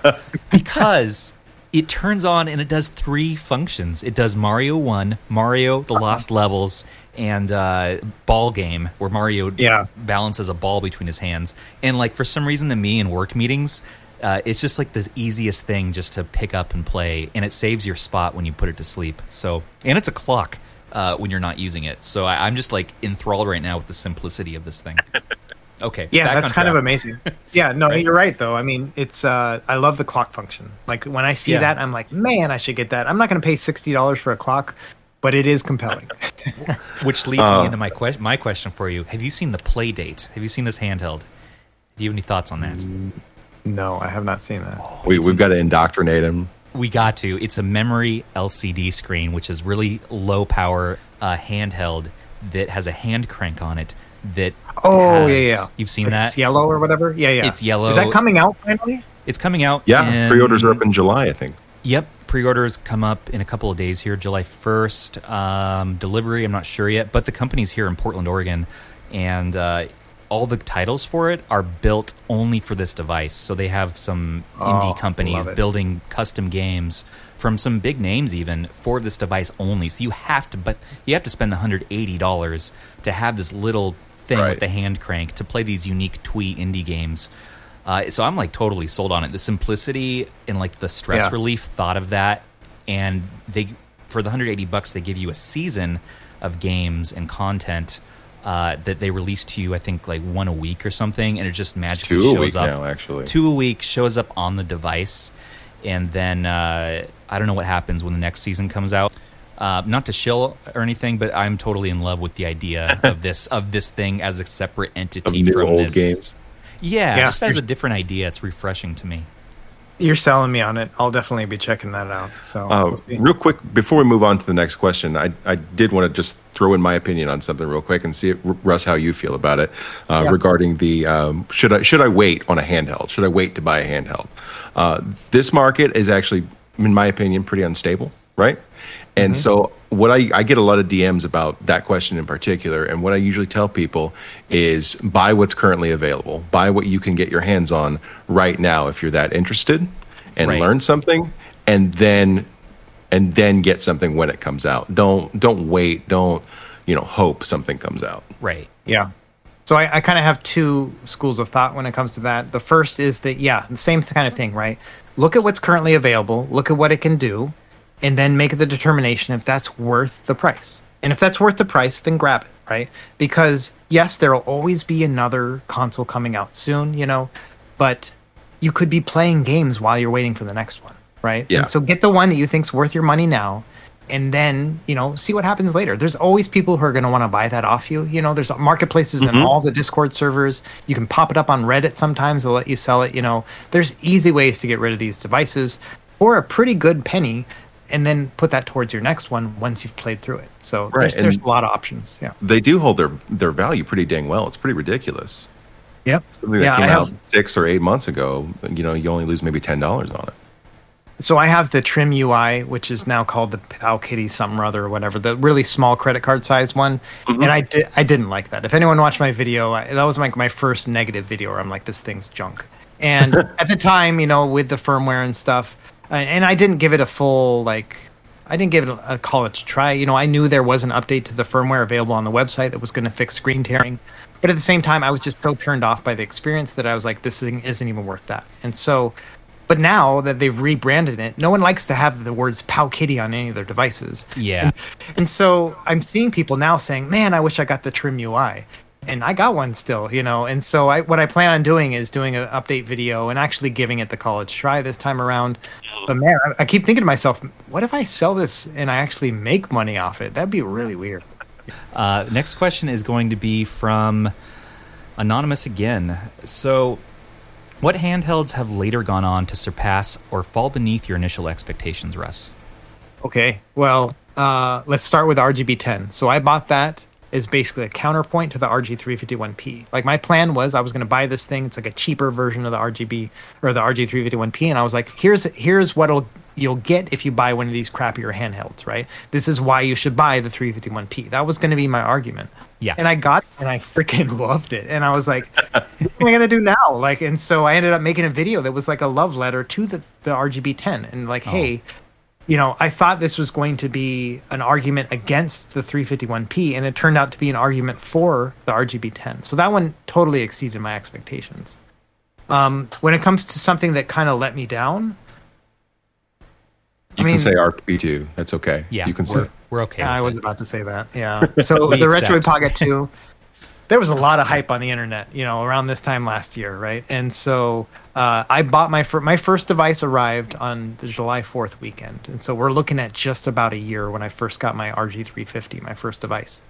[laughs] because it turns on and it does three functions. It does Mario One, Mario the Lost Levels, and uh, Ball Game, where Mario Yeah. balances a ball between his hands. And like for some reason, to me in work meetings, uh, it's just like the easiest thing just to pick up and play, and it saves your spot when you put it to sleep. So, and it's a clock uh, when you're not using it. So I, I'm just like enthralled right now with the simplicity of this thing. Okay, Yeah, back that's on kind of amazing. [laughs] Yeah, no, Right? you're right though. I mean, it's uh I love the clock function. Like when I see Yeah. that, I'm like, man, I should get that. I'm not going to pay sixty dollars for a clock, but it is compelling. [laughs] Which leads Uh, me into my question. My question for you: Have you seen the Playdate? Have you seen this handheld? Do you have any thoughts on that? no, I have not seen that. We, we've got to indoctrinate him. We got to. It's a memory LCD screen, which is really low power uh, handheld that has a hand crank on it. That Oh has- yeah, yeah. You've seen Like that? It's yellow or whatever. Yeah, yeah. It's yellow. Is that coming out finally? It's coming out. Yeah, in- pre-orders are up in July, I think. Yep, pre-orders come up in a couple of days here, July first. Um, delivery, I'm not sure yet, but the company's here in Portland, Oregon, and uh, all the titles for it are built only for this device. So they have some Oh, indie companies building custom games from some big names even for this device only. So you have to, but you have to spend the hundred eighty dollars to have this little thing Right. with the hand crank to play these unique twee indie games. Uh, so I'm like totally sold on it. The simplicity and like the stress Yeah. relief thought of that, and they for the 180 bucks they give you a season of games and content uh, that they release to you. I think like one a week or something, and it just magically two a shows week up. now, actually. Two a week shows up on the device, and then uh, I don't know what happens when the next season comes out. Uh, not to shill or anything, but I'm totally in love with the idea of [laughs] this of this thing as a separate Of entity new from old this. games. Yeah, Yeah. just as a different idea, it's refreshing to me. You're selling me on it. I'll definitely be checking that out. So Uh, we'll real quick, before we move on to the next question, I, I did want to just throw in my opinion on something real quick and see, if, Russ, how you feel about it uh, Yeah. regarding the um, should I should I wait on a handheld? Should I wait to buy a handheld? Uh, this market is actually, in my opinion, pretty unstable, right? And so, what I, I get a lot of DMs about that question in particular, and what I usually tell people is buy what's currently available, buy what you can get your hands on right now if you're that interested, and Right. learn something, and then and then get something when it comes out. Don't don't wait. Don't you know hope something comes out. Right. Yeah. So I, I kind of have two schools of thought when it comes to that. The first is that yeah, the same kind of thing, right? Look at what's currently available, look at what it can do, and then make the determination if that's worth the price. And if that's worth the price, then grab it, right? Because yes, there will always be another console coming out soon, you know, but you could be playing games while you're waiting for the next one, right? Yeah. And so get the one that you think's worth your money now and then you know see what happens later there's always people who are going to want to buy that off you you know there's marketplaces in mm-hmm. all the discord servers you can pop it up on reddit sometimes they'll let you sell it you know there's easy ways to get rid of these devices for a pretty good penny and then put that towards your next one once you've played through it so Right, there's, there's a lot of options yeah They do hold their their value pretty dang well. It's pretty ridiculous. yep Something that yeah, I came have- out six or eight months ago, you know, you only lose maybe ten dollars on it. So I have the TrimUI, which is now called the PowKiddy something or other or whatever, the really small credit card size one. Mm-hmm. And I did I didn't like that. If anyone watched my video, I, that was like my first negative video where I'm like, this thing's junk. And [laughs] at the time, you know, with the firmware and stuff, and, and I didn't give it a full like. I didn't give it a, a call it to try. You know, I knew there was an update to the firmware available on the website that was going to fix screen tearing, but at the same time, I was just so turned off by the experience that I was like, this thing isn't even worth that. And so but now that they've rebranded it, no one likes to have the words PowKiddy on any of their devices. Yeah. And so I'm seeing people now saying, "Man, I wish I got the TrimUI." And I got one still, you know. And so I what I plan on doing is doing an update video and actually giving it the college try this time around. But man, I, I keep thinking to myself, what if I sell this and I actually make money off it? That'd be really weird. Uh, next question is going to be from Anonymous again. So, what handhelds have later gone on to surpass or fall beneath your initial expectations, Russ? Okay. Well, uh, let's start with RGB10. So I bought that as basically a counterpoint to the RG351P. Like my plan was I was going to buy this thing. It's like a cheaper version of the RGB or the RG351P, and I was like, here's here's what'll you'll get if you buy one of these crappier handhelds, right? This is why you should buy the 351P. That was going to be my argument. Yeah. And I got it and I freaking [laughs] loved it. And I was like, what am I gonna do now? Like, and so I ended up making a video that was like a love letter to the, the RGB10 and like, oh. hey, you know, I thought this was going to be an argument against the 351P, and it turned out to be an argument for the RGB10. So that one totally exceeded my expectations. Um, when it comes to something that kind of let me down, You I mean- can say RP2. That's okay. Yeah. you can we're, say. we're okay. I was it. about to say that. Yeah. [laughs] So the Retro accept. Pocket 2, there was a lot of hype on the internet, you know, around this time last year, right? And so uh, I bought my fir- my first device arrived on the July 4th weekend, and so we're looking at just about a year when I first got my RG350, my first device.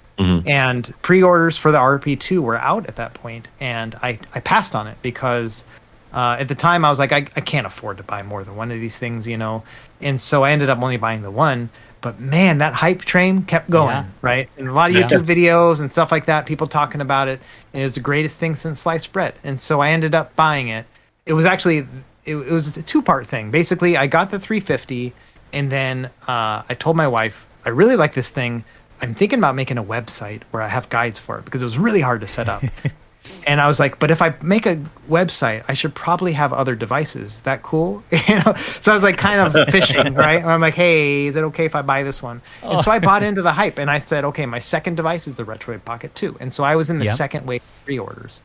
And pre-orders for the RP2 were out at that point, and I I passed on it because uh, at the time I was like I, I can't afford to buy more than one of these things, you know, and so I ended up only buying the one. But man, that hype train kept going, Yeah. right? And a lot of Yeah. YouTube videos and stuff like that, people talking about it, and it was the greatest thing since sliced bread. And so I ended up buying it. It was actually it, it was a two part thing. Basically, I got the 350, and then uh, I told my wife, I really like this thing. I'm thinking about making a website where I have guides for it because it was really hard to set up. [laughs] and I was like, but if I make a website, I should probably have other devices. Is that cool? [laughs] you know? So I was like kind of fishing, right? And I'm like, hey, is it okay if I buy this one? And so I bought into the hype and I said, okay, my second device is the Retroid Pocket 2. And so I was in the Yep. second wave of pre-orders.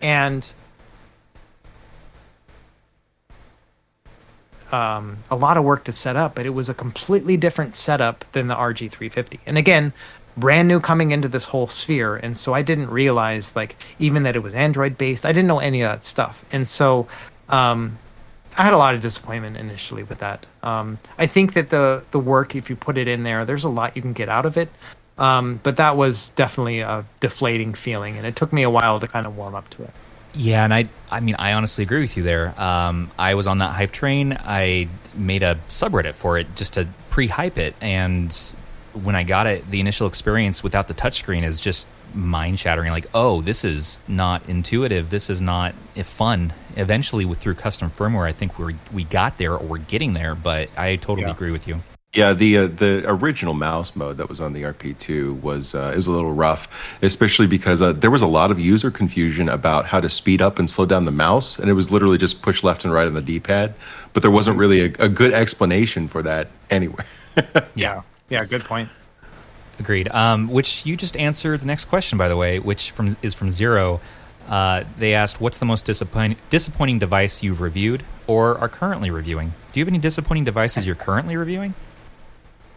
And um, a lot of work to set up, but it was a completely different setup than the RG350. And again, brand new coming into this whole sphere, and so I didn't realize like even that it was Android based. I didn't know any of that stuff, and so um, I had a lot of disappointment initially with that. Um, I think that the the work, if you put it in there, there's a lot you can get out of it. Um, but that was definitely a deflating feeling, and it took me a while to kind of warm up to it. Yeah, and I I mean I honestly agree with you there. Um, I was on that hype train. I made a subreddit for it just to pre-hype it, and when I got it, the initial experience without the touchscreen is just mind shattering. Like, oh, this is not intuitive. This is not fun. Eventually, with through custom firmware, I think we we got there or we're getting there. But I totally Yeah. agree with you. Yeah, the uh, the original mouse mode that was on the RP2 was uh, it was a little rough, especially because uh, there was a lot of user confusion about how to speed up and slow down the mouse, and it was literally just push left and right on the D-pad, but there wasn't really a, a good explanation for that anywhere. [laughs] Yeah, yeah, good point. Agreed. Um, which you just answered the next question, by the way, which from is from Zero. Uh, they asked, "What's the most disappointing disappointing device you've reviewed or are currently reviewing? Do you have any disappointing devices you're currently reviewing?"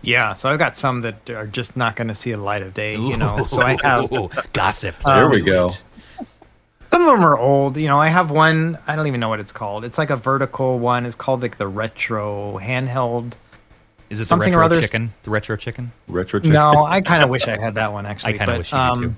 Yeah, so I've got some that are just not going to see the light of day, you know. So I have Ooh, gossip. there we go. some of them are old. You know, I have one. I don't even know what it's called. It's like a vertical one. It's called like the retro handheld. Is it something the or retro others- chicken? The retro chicken? Retro chicken. No, I kind of wish I had that one [laughs] actually. I kind of but, wish you did um, too.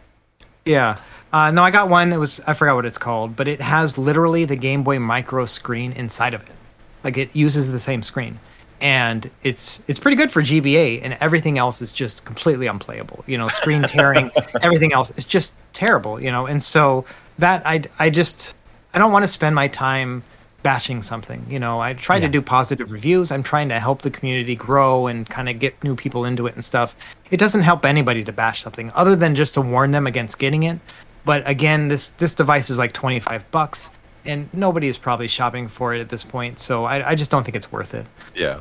Yeah. Uh, no, I got one that was I forgot what it's called, but it has literally the Game Boy Micro screen inside of it. Like it uses the same screen, and it's it's pretty good for GBA, and everything else is just completely unplayable. You know, screen tearing, [laughs] everything else is just terrible. You know, and so that I I just I don't want to spend my time bashing something. You know, I try Yeah. to do positive reviews. I'm trying to help the community grow and kind of get new people into it and stuff. It doesn't help anybody to bash something other than just to warn them against getting it. But again, this this device is like 25 bucks and nobody is probably shopping for it at this point. So I, I just don't think it's worth it. Yeah.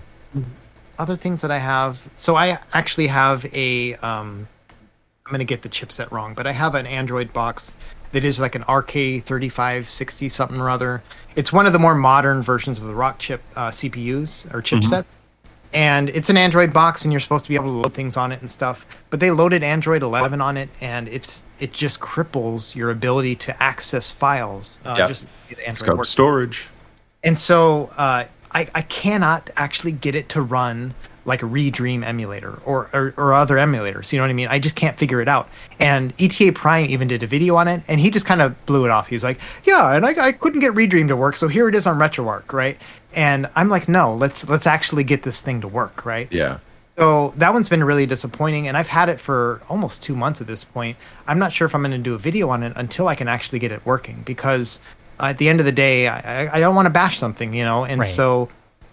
Other things that I have. So I actually have a um I'm going to get the chipset wrong, but I have an Android box that is like an RK3560 something or other. It's one of the more modern versions of the Rockchip uh, CPUs or chipset. And it's an Android box, and you're supposed to be able to load things on it and stuff. But they loaded Android 11 on it, and it's it just cripples your ability to access files. Uh, Yep. Just the It's Android storage. And so uh, I, I cannot actually get it to run like a Redream emulator or, or, or other emulators. You know what I mean? I just can't figure it out. And ETA Prime even did a video on it, and he just kind of blew it off. He was like, "Yeah, and I, I couldn't get Redream to work, so here it is on RetroArch, right?" And I'm like, "No, let's let's actually get this thing to work, right?" Yeah. So that one's been really disappointing, and I've had it for almost two months at this point. I'm not sure if I'm going to do a video on it until I can actually get it working because at the end of the day, I, I- I don't want to bash something, you know. And Right. so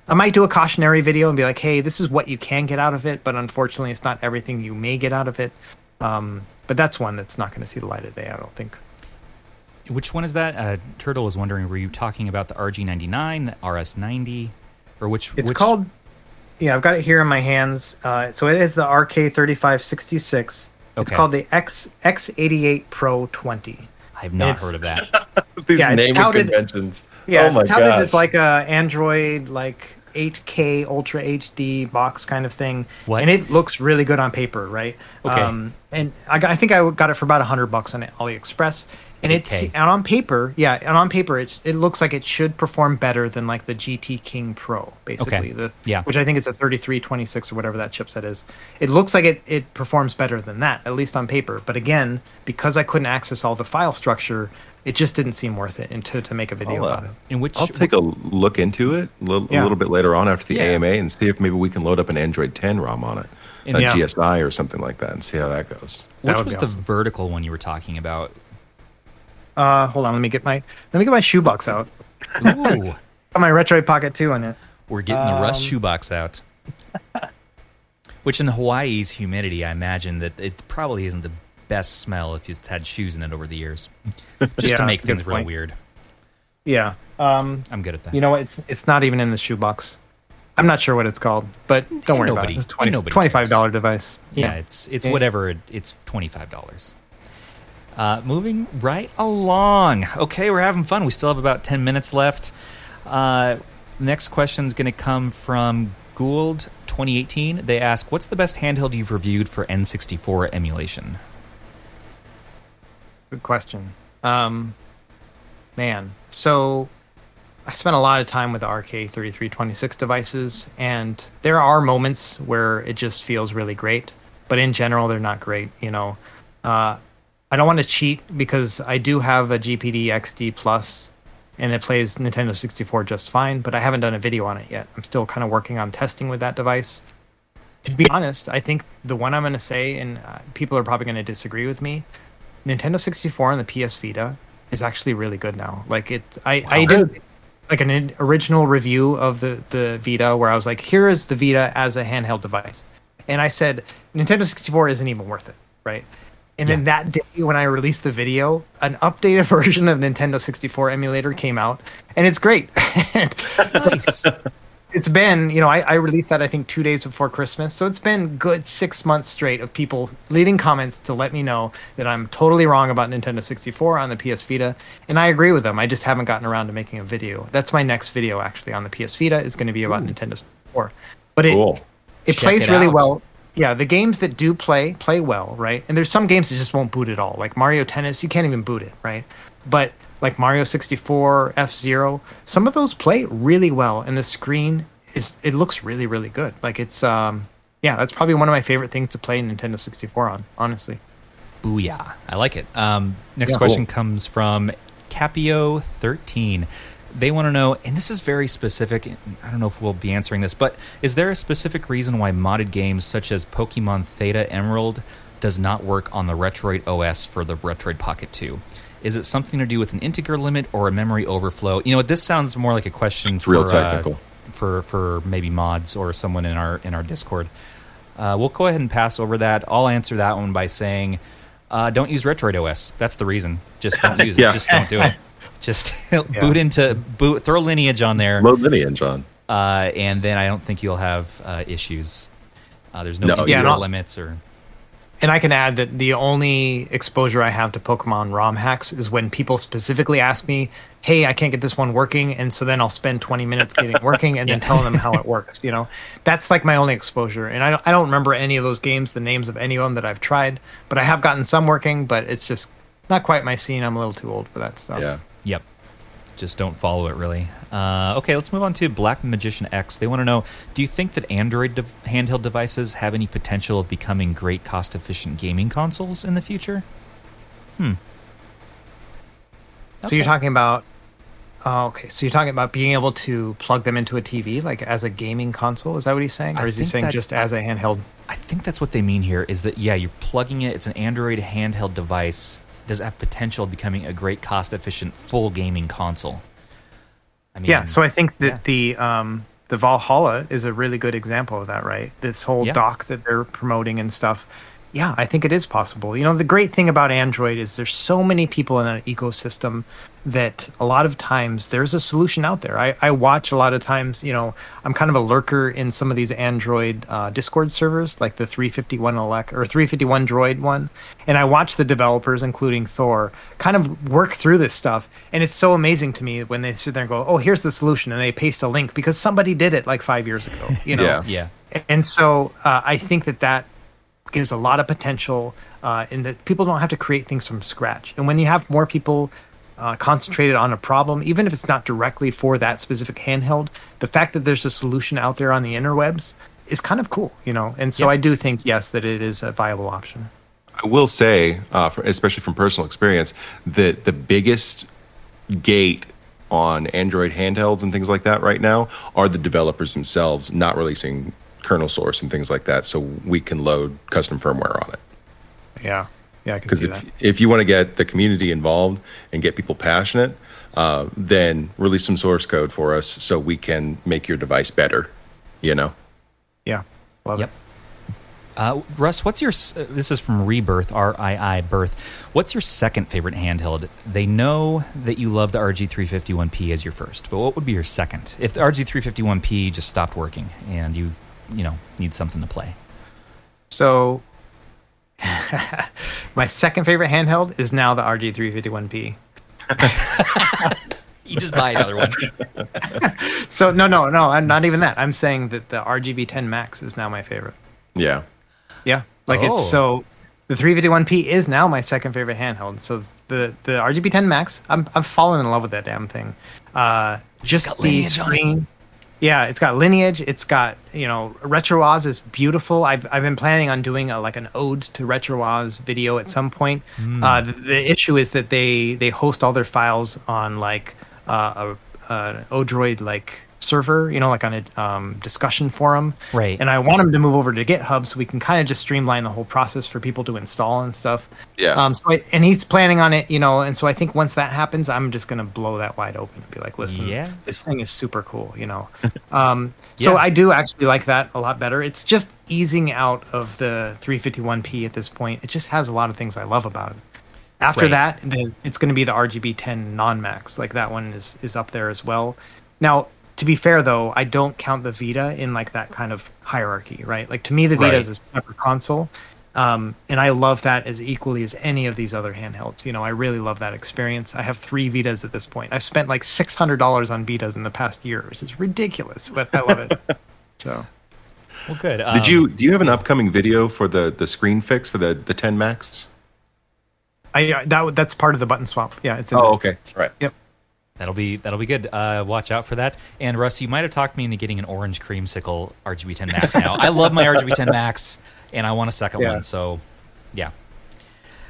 I might do a cautionary video and be like, "Hey, this is what you can get out of it, but unfortunately, it's not everything you may get out of it." Um, but that's one that's not going to see the light of day, I don't think. Which one is that? Uh, Turtle was wondering, were you talking about the RG99, the RS90, or which? It's which- called. Yeah, I've got it here in my hands. Uh, so it is the RK3566. Okay. It's called the X X88 Pro 20. I have not it's- heard of that. [laughs] These Yeah, it's naming touted- conventions. Yeah, oh my it's touted gosh. as like a Android like 8K Ultra HD box kind of thing, What? and it looks really good on paper, right? Okay. Um, and I, got, I think I got it for about hundred bucks on AliExpress, and it's 8K. and on paper, yeah, and on paper, it it looks like it should perform better than like the GT King Pro, basically. Okay. The Yeah. which I think is a 3326 or whatever that chipset is. It looks like it it performs better than that, at least on paper. But again, because I couldn't access all the file structure, it just didn't seem worth it, to to make a video uh, about it. In which? I'll take a look into it a little, Yeah. a little bit later on after the Yeah. AMA and see if maybe we can load up an Android 10 ROM on it, And- a Yeah. GSI or something like that, and see how that goes. which was be the vertical one you were talking about? Uh, hold on. Let me get my let me get my shoebox out. Ooh, [laughs] Got my Retroid Pocket 2 in it. We're getting the Russ Um, shoebox out. [laughs] Which in Hawaii's humidity, I imagine that it probably isn't the best smell if it's had shoes in it over the years. [laughs] Just Yeah, to make that's a good things real weird. Yeah. Um, I'm good at that. you know what? It's it's not even in the shoebox. I'm not sure what it's called, but don't worry nobody- about it. It's 20, $25 device. yeah, it's it's Yeah. whatever. it- It's twenty five dollars. Uh, moving right along. Okay, we're having fun. We still have about ten minutes left. Uh, next question is going to come from Gould 2018. They ask, "What's the best handheld you've reviewed for N64 emulation?" Good question. Um, man, so I spent a lot of time with the RK3326 devices, and there are moments where it just feels really great, but in general, they're not great. You know, uh, I don't want to cheat because I do have a GPD XD Plus, and it plays Nintendo 64 just fine, but I haven't done a video on it yet. I'm still kind of working on testing with that device. To be honest, I think the one I'm going to say, and uh, people are probably going to disagree with me, Nintendo 64 and the PS Vita is actually really good now. Like it, I, I did like an original review of the the Vita where I was like, here is the Vita as a handheld device, and I said Nintendo 64 isn't even worth it, right? And then that day when I released the video, an updated [laughs] version of Nintendo 64 emulator came out, and it's great. [laughs] Nice. It's been you know I, I released that i think two days before christmas. So it's been good six months straight of people leaving comments to let me know that i'm totally wrong about nintendo 64 on the ps vita. And i agree with them. I just haven't gotten around to making a video. That's my next video actually on the ps vita is going to be about nintendo 64 but it Cool. it Check plays it really well. Yeah the games that do play play well right? And there's some games that just won't boot at all. Like mario tennis you can't even boot it right? But like mario 64 f-zero some of those play really well and the screen is it looks really really good like it's um yeah that's probably one of my favorite things to play nintendo 64 on honestly Booyah. I like it. Um, next Yeah. question comes from Capio13. They want to know, and this is very specific. I don't know if we'll be answering this, but is there a specific reason why modded games such as Pokemon Theta Emerald does not work on the Retroid OS for the Retroid Pocket 2? Is it something to do with an integer limit or a memory overflow? You know, what? this sounds more like a question It's real for, uh, technical. for for maybe mods or someone in our in our Discord. Uh, we'll go ahead and pass over that. I'll answer that one by saying, uh, don't use Retroid OS. That's the reason. Just don't [laughs] use Yeah. it. Just don't do it. [laughs] Just [laughs] boot into boot, throw Lineage on there, Load lineage on. uh, and then I don't think you'll have uh, issues. Uh, there's no, No, integer yeah, limits or And I can add that the only exposure I have to Pokemon ROM hacks is when people specifically ask me, "Hey, I can't get this one working," and so then I'll spend 20 minutes getting it working and then telling them how it [laughs] works. You know, that's like my only exposure. And I don't, I don't remember any of those games, the names of any of them that I've tried, but I have gotten some working. But it's just not quite my scene. I'm a little too old for that stuff. Yeah. Yep. Just don't follow it, really. Uh, okay, let's move on to Black Magician X. They want to know Do you think that Android de- handheld devices have any potential of becoming great cost efficient gaming consoles in the future? Hmm. So you're talking about. Oh, okay. So you're talking about being able to plug them into a TV, like as a gaming console. Is that what he's saying, or I is he saying just as a handheld? I think that's what they mean here is that, yeah, you're plugging it, it's an Android handheld device. Does it have potential of becoming a great cost efficient full gaming console? I mean, yeah so i think that yeah. the um the valhalla is a really good example of that right this whole Yeah. dock that they're promoting and stuff yeah i think it is possible. You know the great thing about android is there's so many people in an ecosystem that a lot of times there's a solution out there. I, I watch a lot of times you know i'm kind of a lurker in some of these android uh, discord servers like the 351ELEC or 351 droid one. And i watch the developers including thor kind of work through this stuff. And it's so amazing to me when they sit there and go oh here's the solution and they paste a link because somebody did it like five years ago you know? Yeah. yeah. and so uh, I think that that gives a lot of potential uh, in that people don't have to create things from scratch. And when you have more people uh, concentrated on a problem, even if it's not directly for that specific handheld, the fact that there's a solution out there on the interwebs is kind of cool, you know. And so Yeah. I do think yes that it is a viable option. I will say, uh, for, especially from personal experience, that the biggest gate on Android handhelds and things like that right now are the developers themselves not releasing kernel source and things like that, so we can load custom firmware on it. Yeah, yeah, Because if that. if you want to get the community involved and get people passionate, uh, then release some source code for us so we can make your device better. You know. Yeah, love Yep. it. Uh, Russ, what's your? uh, This is from Rebirth, R I I Birth. What's your second favorite handheld? They know that you love the RG351P as your first, but what would be your second? If the RG351P just stopped working and you, you know, need something to play. So, [laughs] my second favorite handheld is now the RG351P. [laughs] You just buy another one. [laughs] So no, no, no, I'm not even that. I'm saying that the RGB10 Max is now my favorite. Yeah. Yeah, like Oh. it's so the 351P is now my second favorite handheld. So the the RGB10 Max, I'm I'm falling in love with that damn thing. Uh, just the lineage on it. screen. Yeah, it's got lineage. It's got you know RetroOZ is beautiful. I've I've been planning on doing a, like an ode to RetroOZ video at some point. Hmm. Uh, the, the issue is that they they host all their files on like uh, a, a Odroid like server, you know, like on a um, discussion forum. Right. And I want them to move over to GitHub so we can kind of just streamline the whole process for people to install and stuff. Yeah. Um. So I, and he's planning on it, you know, and so I think once that happens, I'm just gonna blow that wide open and be like, listen, Yeah. this thing is super cool, you know. [laughs] Um. So Yeah. I do actually like that a lot better. It's just easing out of the 351p at this point. It just has a lot of things I love about it. After Right. that, then it's going to be the RGB 10 non-max. Like that one is is up there as well. Now, to be fair though, I don't count the Vita in like that kind of hierarchy, right? Like to me, the Vita Right. is a separate console, um, and I love that as equally as any of these other handhelds. You know, I really love that experience. I have three Vitas at this point. I've spent like six hundred dollars on Vitas in the past year, which is ridiculous, but I love it. [laughs] So Well, good. Did Um, you do you have an upcoming video for the the screen fix for the the 10 Max? I that that's part of the button swap. Yeah, it's in Oh, there. okay. Right. Yep. That'll be that'll be good. Uh, watch out for that. And Russ, you might have talked me into getting an orange creamsicle RGB10 Max now. I love my RGB10 [laughs] Max, and I want a second Yeah. one. So, yeah.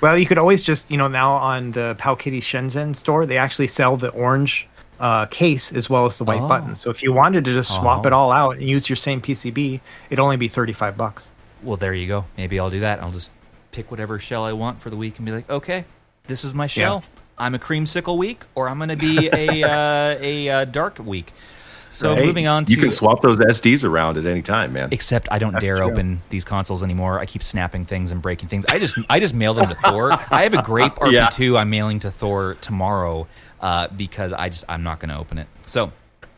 Well, you could always just, you know, now on the PowKiddy Shenzhen store, they actually sell the orange uh, case as well as the white Oh. button. So if you wanted to just swap Oh. it all out and use your same PCB, it'd only be 35 bucks. Well, there you go. Maybe I'll do that. I'll just pick whatever shell I want for the week and be like, okay, this is my shell. I'm a creamsicle week, or I'm going to be a [laughs] uh, a uh, dark week. So Hey, moving on to You can swap those SDs around at any time, man. Except I don't That's dare true. open these consoles anymore. I keep snapping things and breaking things. I just I just mail them to Thor. I have a grape [laughs] Yeah. RP2 I'm mailing to Thor tomorrow uh, because I just I'm not going to open it. So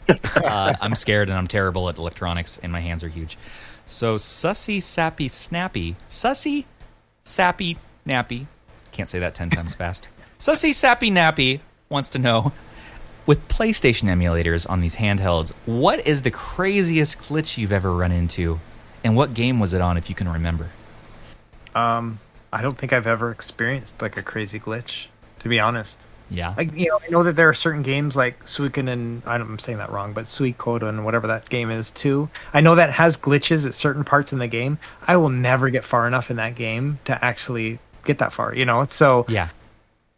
uh, [laughs] I'm scared and I'm terrible at electronics and my hands are huge. So sussy sappy snappy sussy sappy nappy can't say that ten times fast. Sussy sappy nappy wants to know with PlayStation emulators on these handhelds, what is the craziest glitch you've ever run into? And what game was it on if you can remember? Um, I don't think I've ever experienced like a crazy glitch, to be honest. Yeah. Like, you know, I know that there are certain games like Suikoden and I don't, I'm saying that wrong, but Suikoden, whatever that game is too. I know that has glitches at certain parts in the game. I will never get far enough in that game to actually get that far, you know? So yeah.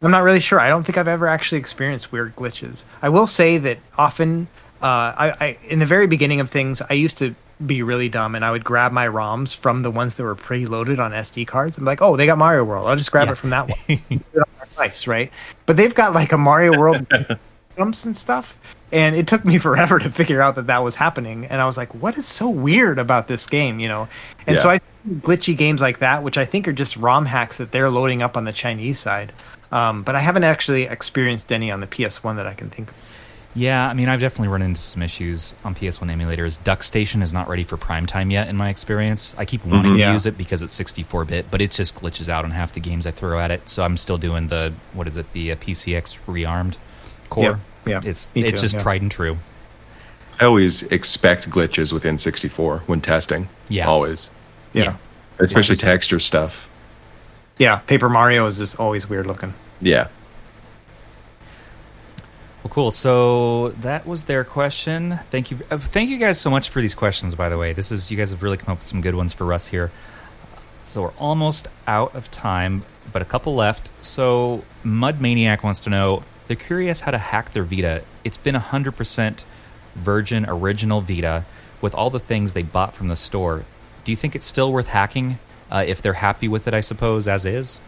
I'm not really sure. I don't think I've ever actually experienced weird glitches. I will say that often, uh, I, I in the very beginning of things, I used to be really dumb, and I would grab my ROMs from the ones that were preloaded on SD cards. I'm like, oh, they got Mario World. I'll just grab Yeah. it from that one. [laughs] Put it on my device, right? But they've got like a Mario World [laughs] jumps and stuff. And it took me [laughs] forever to figure out that that was happening. And I was like, what is so weird about this game, you know? And so I glitchy games like that, which I think are just ROM hacks that they're loading up on the Chinese side. Um, but I haven't actually experienced any on the PS1 that I can think of. Yeah, I mean, I've definitely run into some issues on PS1 emulators. DuckStation is not ready for prime time yet, in my experience. I keep wanting Yeah. to use it because it's 64 bit, but it just glitches out on half the games I throw at it. So I'm still doing the, what is it, the uh, PCSX ReARMed core. Yeah, yeah. It's, Me it's too, just yeah. tried and true. I always expect glitches with N64 when testing. Yeah. Always. Yeah. Yeah. Especially just- texture stuff. Yeah. Paper Mario is just always weird looking. Yeah. Well, cool. So that was their question. Thank you. Uh, thank you guys so much for these questions. By the way, this is you guys have really come up with some good ones for us here. So we're almost out of time, but a couple left. So Mud Maniac wants to know. They're curious how to hack their Vita. It's been hundred percent Virgin original Vita with all the things they bought from the store. Do you think it's still worth hacking uh, if they're happy with it? I suppose as is.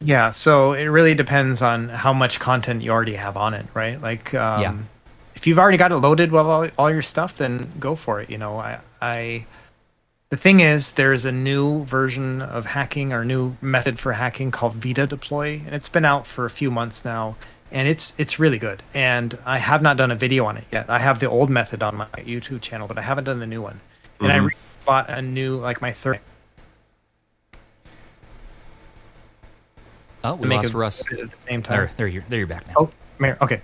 Yeah, so it really depends on how much content you already have on it, right? Like, um, Yeah. if you've already got it loaded with all, all your stuff, then go for it. You know, I, I, the thing is, there's a new version of hacking or new method for hacking called VitaDeploy, and it's been out for a few months now, and it's it's really good. And I have not done a video on it yet. I have the old method on my YouTube channel, but I haven't done the new one. And I Mhm. bought a new, like my third. Oh, we make lost a- Russ. at the same time. There, there you're, there you're back now. Oh, Mayor. Okay.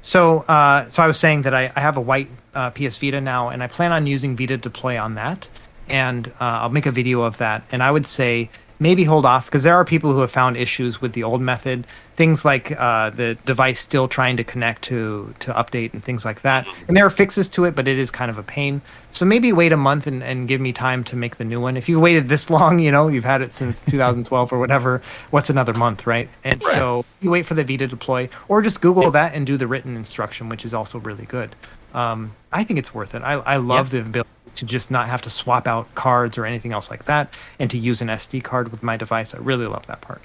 So, uh, so I was saying that I, I have a white uh, PS Vita now, and I plan on using VitaDeploy on that, and uh, I'll make a video of that. And I would say maybe hold off because there are people who have found issues with the old method, things like uh, the device still trying to connect to to update and things like that. And there are fixes to it, but it is kind of a pain. So maybe wait a month and, and give me time to make the new one. If you've waited this [laughs] long, you know you've had it since 2012 or whatever. What's another month, right? And Right. so you wait for the VitaDeploy, or just Google that and do the written instruction, which is also really good. Um, I think it's worth it. I, I love the ability to just not have to swap out cards or anything else like that, and to use an SD card with my device. I really love that part.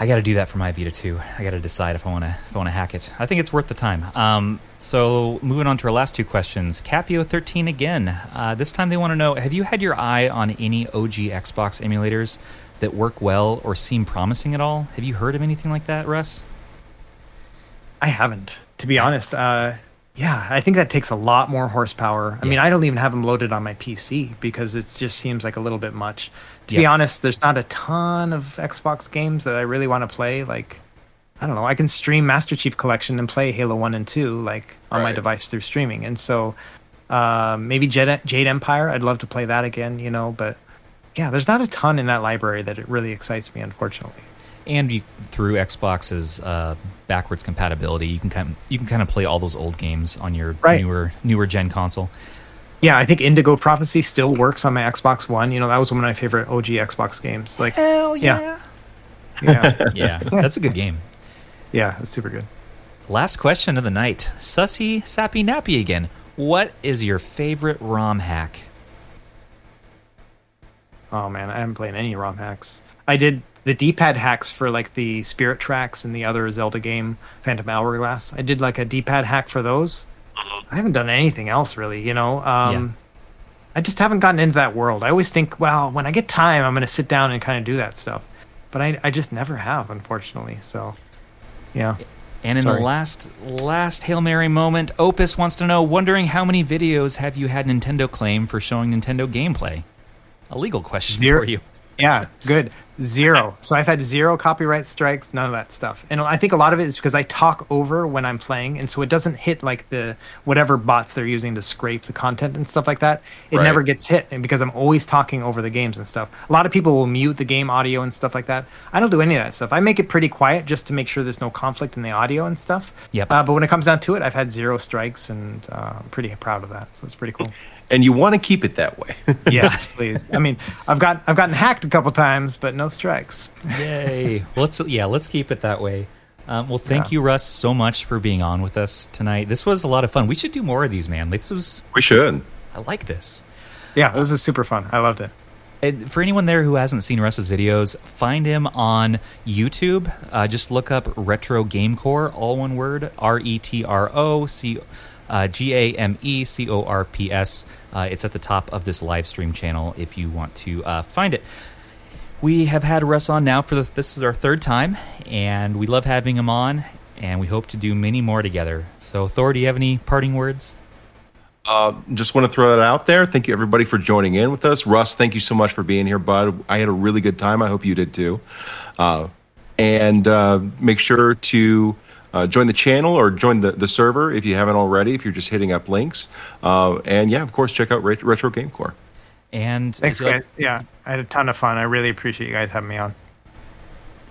I got to do that for my Vita too. I got to decide if I want to if I want to hack it. I think it's worth the time. Um, so moving on to our last two questions, Capio thirteen again. Uh, this time they want to know: Have you had your eye on any OG Xbox emulators that work well or seem promising at all? Have you heard of anything like that, Russ? I haven't, to be honest. Uh, yeah, I think that takes a lot more horsepower. I mean, I don't even have them loaded on my PC because it just seems like a little bit much. To be honest, there's not a ton of Xbox games that I really want to play. Like, I don't know, I can stream Master Chief Collection and play Halo 1 and 2, like, on my device through streaming. And so uh, maybe Jade, Jade Empire, I'd love to play that again, you know, but yeah, there's not a ton in that library that it really excites me, unfortunately. And you, through Xbox's uh, backwards compatibility, you can kind of, you can kind of play all those old games on your Right. newer newer gen console. Yeah, I think Indigo Prophecy still works on my Xbox One. You know, that was one of my favorite OG Xbox games. Like, Hell yeah. yeah, [laughs] yeah, that's a good game. yeah, it's super good. Last question of the night. Sussy Sappy Nappy again. What is your favorite ROM hack? Oh man, I haven't played any ROM hacks. I did the D-pad hacks for like the Spirit Tracks and the other Zelda game, Phantom Hourglass. I did like a D-pad hack for those. I haven't done anything else really. You know, um, I just haven't gotten into that world. I always think, well, when I get time, I'm going to sit down and kind of do that stuff. But I, I just never have, unfortunately. So, yeah. And in Sorry. the last last Hail Mary moment, Opus wants to know, wondering how many videos have you had Nintendo claim for showing Nintendo gameplay? A legal question Zero. for you. Yeah, good. [laughs] Zero. So I've had zero copyright strikes, none of that stuff. And I think a lot of it is because I talk over when I'm playing, and so it doesn't hit like the whatever bots they're using to scrape the content and stuff like that. It Right. never gets hit, and because I'm always talking over the games and stuff. A lot of people will mute the game audio and stuff like that. I don't do any of that stuff. I make it pretty quiet just to make sure there's no conflict in the audio and stuff. Yep. Uh, but when it comes down to it, I've had zero strikes, and uh, I'm pretty proud of that. So it's pretty cool. [laughs] And you want to keep it that way. [laughs] yes, please. I mean, I've got I've gotten hacked a couple times, but no strikes. Yay! [laughs] let's yeah, let's keep it that way. Um, well, thank Yeah. you, Russ, so much for being on with us tonight. This was a lot of fun. We should do more of these, man. This was we should. I like this. Yeah, this is super fun. I loved it. And for anyone there who hasn't seen Russ's videos, find him on YouTube. Uh, just look up Retro Game Corps, all one word, R E T R O C uh, G A M E C O R P S. Uh, it's at the top of this live stream channel if you want to uh, find it. We have had Russ on now for the, this is our third time, and we love having him on, and we hope to do many more together. So, Thor, do you have any parting words? Uh, just want to throw that out there. Thank you, everybody, for joining in with us. Russ, thank you so much for being here, bud. I had a really good time. I hope you did too. Uh, and uh, make sure to uh, join the channel or join the, the server if you haven't already, if you're just hitting up links. Uh, and yeah, of course, check out Ret- Retro Game Corps. And Thanks, guys. Yeah, I had a ton of fun. I really appreciate you guys having me on.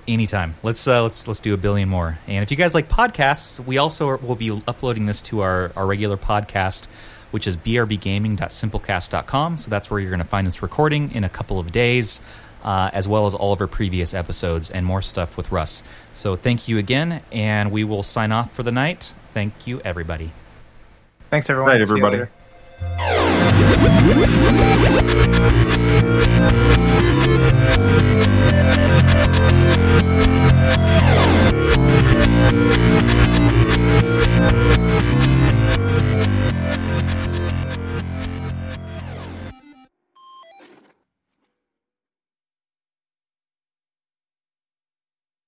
Anytime. Let's uh, let's let's do a billion more. And if you guys like podcasts, we also are, will be uploading this to our, our regular podcast, which is brbgaming.simplecast.com. So that's where you're going to find this recording in a couple of days, uh, as well as all of our previous episodes and more stuff with Russ. So thank you again, and we will sign off for the night. Thank you, everybody. Thanks, everyone. Night, everybody.